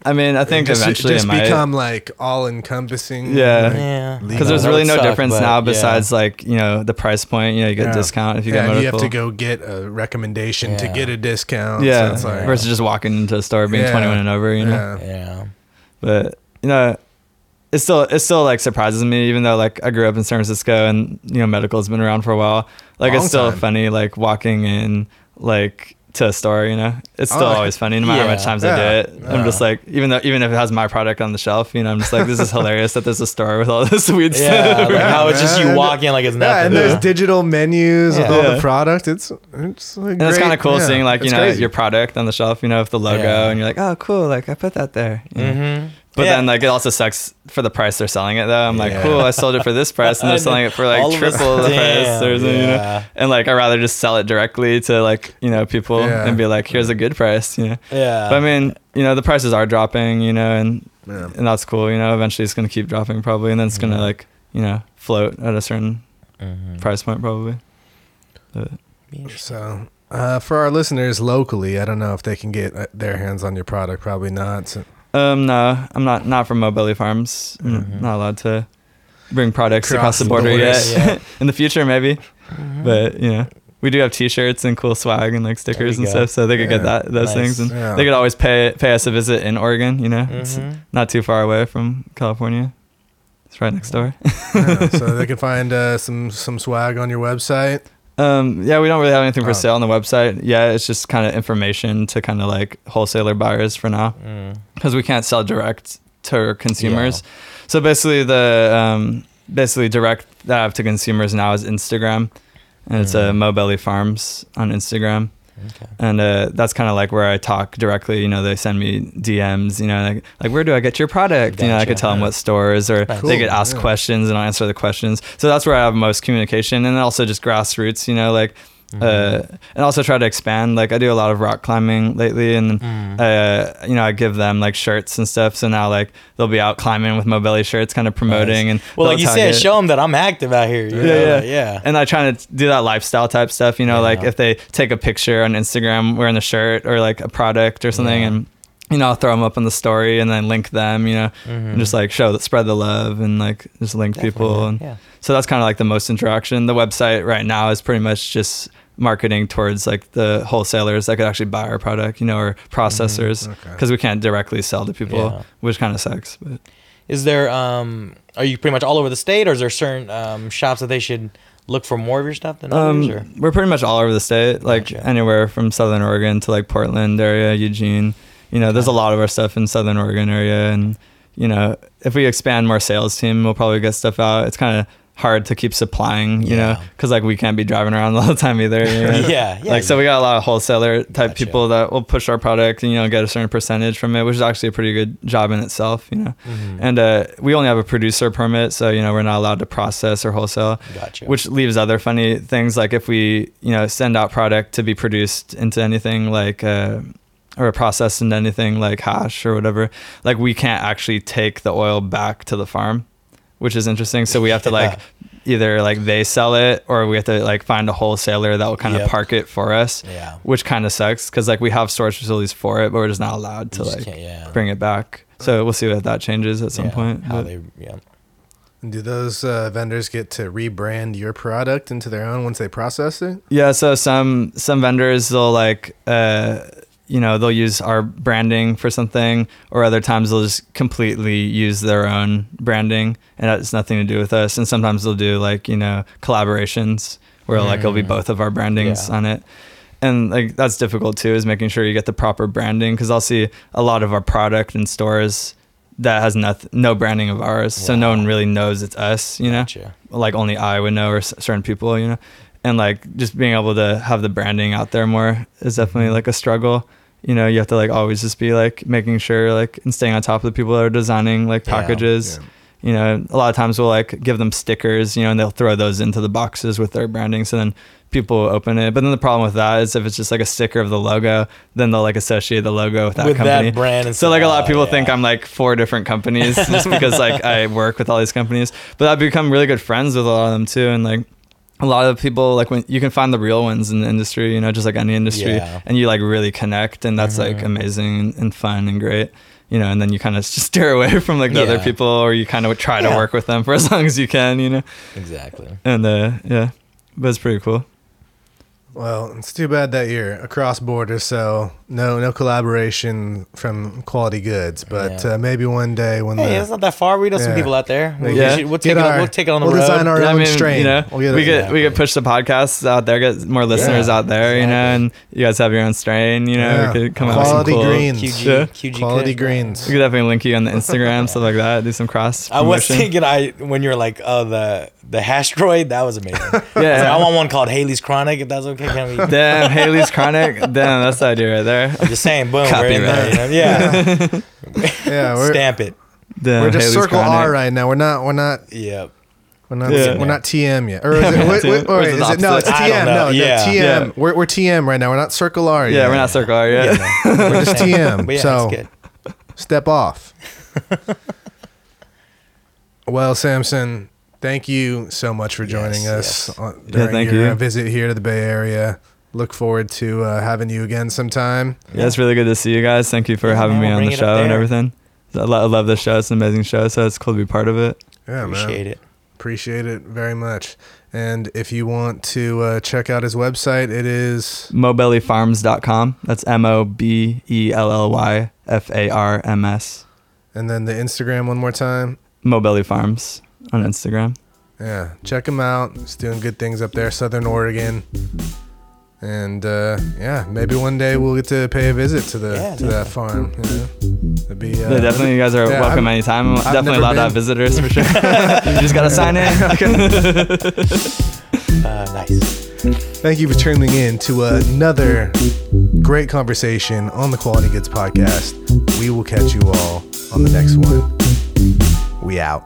I mean, I think just, eventually just it might. become like all encompassing. Yeah. Yeah. because there's really no suck, difference but now yeah. besides like you know the price point. You know, you get Yeah. a discount if you yeah, get and you have to go get a recommendation to get a discount. yeah, so it's like, versus just walking into a store being Yeah. 21 and over. You know. yeah. But you know it still it still like surprises me even though like i grew up in san francisco and you know medical's been around for a while like Long it's still time. funny like walking in like to a store you know it's still Oh, always funny no matter how much times Yeah. i do it i'm just like even though even if it has my product on the shelf you know i'm just like this is hilarious that there's a store with all this weed Yeah. stuff Like how it's just you man. walking like it's Yeah, and there's digital menus with all Yeah. the product. It's it's like and it's kind of cool Yeah, seeing like you it's know crazy. your product on the shelf you know with the logo Yeah. and you're like oh cool like i put that there you? Mm-hmm. But then like it also sucks for the price they're selling it though. I'm like, Yeah. cool, I sold it for this price and they're selling it for like All triple the price. Damn, There's, you know, yeah. and like I'd rather just sell it directly to like, you know, people Yeah. and be like, here's a good price, you know. yeah. But I mean, you know, the prices are dropping, you know, and Yeah. and that's cool, you know, eventually it's gonna keep dropping probably and then it's gonna like, you know, float at a certain Mhm. price point probably. But, So, uh, for our listeners locally, I don't know if they can get uh, their hands on your product. Probably not. So, um no, I'm not not from Mobility Farms. I'm Mhm. not allowed to bring products Cross across the border borders. yet. Yeah. In the future maybe. but you know we do have t-shirts and cool swag and like stickers and go. stuff so they could Yeah. get that those Nice. things and Yeah. they could always pay pay us a visit in oregon you know it's Mhm. not too far away from california it's right next door yeah, so they can find uh, some some swag on your website. Um yeah we don't really have anything for Oh. sale on the website yeah it's just kind of information to kind of like wholesaler buyers for now Mm. because we can't sell direct to consumers. So basically, the um, basically direct that I have to consumers now is Instagram, and it's uh, Mm. Mo Belly Farms on Instagram. Okay. And uh, that's kind of like where I talk directly. You know, they send me DMs. You know, like, like where do I get your product? You know, I could Gotcha. tell them what stores, or Nice. they could ask yeah. questions, and I'll answer the questions. So that's where I have most communication, and also just grassroots. You know, like. Mm-hmm. Uh, and also try to expand. Like I do a lot of rock climbing lately, and Mm. uh, you know I give them like shirts and stuff. So now like they'll be out climbing with mobility shirts, kind of promoting and Well, like you said, show them that I'm active out here. you Yeah, know, yeah. like, yeah. And I try to do that lifestyle type stuff. You know, like if they take a picture on Instagram wearing the shirt or like a product or something, Yeah. and you know, I'll throw them up on the story and then link them, you know, and just like show that spread the love and like just link people. And yeah. so that's kind of like the most interaction. The website right now is pretty much just marketing towards like the wholesalers that could actually buy our product, you know, or processors Okay. because we can't directly sell to people, Yeah. which kind of sucks. But Is there um are you pretty much all over the state or is there certain um shops that they should look for more of your stuff than others or um, we're pretty much all over the state, like Gotcha. anywhere from Southern Oregon to like Portland area, Eugene. You know, there's a lot of our stuff in Southern Oregon area, and you know, if we expand more sales team, we'll probably get stuff out. It's kind of hard to keep supplying, you know, because like we can't be driving around all the time either. you know? Yeah, yeah, Like so, we got a lot of wholesaler type Gotcha. people that will push our product and you know get a certain percentage from it, which is actually a pretty good job in itself, you know. Mm-hmm. And uh, we only have a producer permit, so you know we're not allowed to process or wholesale Gotcha. which leaves other funny things like if we you know send out product to be produced into anything like uh, or processed into anything like hash or whatever like we can't actually take the oil back to the farm which is interesting so we have to like either like they sell it or we have to like find a wholesaler that will kind of Yep. park it for us Yeah. which kind of sucks because like we have storage facilities for it but we're just not allowed to like yeah. bring it back so we'll see if that changes at some Yeah, point How but- they yeah. Do those uh, vendors get to rebrand your product into their own once they process it? Yeah, so some some vendors they'll like uh you know, they'll use our branding for something or other times they'll just completely use their own branding and it's nothing to do with us and sometimes they'll do like, you know, collaborations where like it'll be mm. both of our brandings Yeah. on it. And like that's difficult too is making sure you get the proper branding cuz I'll see a lot of our product in stores that has nothing, no branding of ours, so no one really knows it's us. You know, Gotcha. like only I would know or s- certain people. You know, and like just being able to have the branding out there more is definitely mm-hmm. like a struggle. You know, you have to like always just be like making sure like and staying on top of the people that are designing like Yeah, packages. You know, a lot of times we'll like give them stickers, you know, and they'll throw those into the boxes with their branding. So then people will open it. But then the problem with that is if it's just like a sticker of the logo, then they'll like associate the logo with that With that brand and so like a lot of people Oh, think. I'm like four different companies just because like I work with all these companies. But I've become really good friends with a lot of them too. And like a lot of people like when you can find the real ones in the industry, you know, just like any industry, Yeah. and you like really connect, and that's like Mhm. amazing and, and fun and great. You know, and then you kind of just steer away from like the other people, or you kind of try to Yeah. work with them for as long as you can, you know. Exactly. And uh, yeah, but it's pretty cool. Well, it's too bad that you're across borders, so no no collaboration from Quality Goods. But Yeah. uh, maybe one day when Hey, the it's not that far. We know some people out there. We'll, Yeah. we should- we'll Get take it. on, our- we'll take it on the we'll road. design our Yeah, own strain. You know, We'll get we it- could we could push the podcasts out there, get more listeners Yeah, out there, you know, and you guys have your own strain. You know, Yeah. we could come out with some cool. greens. QG, Yeah. QG Quality Kush. greens. We could definitely link you on the Instagram, stuff like that. Do some cross. I was promotion. thinking, I when you're like, oh, the the hash droid, that was amazing. I, was Yeah. like, I want one called Haley's Chronic. If that's okay, can we? Damn, Haley's Chronic. Damn, that's the idea right there. I'm just saying, boom, we're in there. Copyright. you know? Yeah, yeah, we're, stamp it. Damn, we're just Haley's circle Chronic. R right now. We're not we're not Yep. we're not Yeah. we're not TM yet. Or is it, wait, wait, Or is wait, it is it no? It's opposite? I don't TM. No, Yeah. no, TM. Yeah. We're we're TM right now. We're not circle R yet. Yeah, we're not circle R yet. Yeah, no. We're just TM. But yeah, so it's step off. well, Samson, thank you so much for joining Yes, us yes. on, during thank your you. uh, visit here to the Bay Area. Look forward to uh, having you again sometime. Yeah, it's really good to see you guys. Thank you for Yeah, having man, me on the show and everything. I lo- I love this show. It's an amazing show, so it's cool to be part of it. Yeah, Appreciate man. it. Appreciate it very much. And if you want to uh, check out his website, it is Mobellyfarms.com. That's M O B E L L Y F A R M S. and then the Instagram one more time. Mobelly Farms on Instagram. Yeah, check him out. He's doing good things up there, Southern Oregon. And uh, yeah, maybe one day we'll get to pay a visit to the Yeah, to that farm. You know, that'd be uh, Yeah, definitely, you guys are yeah, welcome I've- anytime. I've definitely never allowed to have visitors for sure. you just gotta sign in. Uh, nice. Thank you for tuning in to another great conversation on the Quality Goods podcast. We will catch you all on the next one. We out.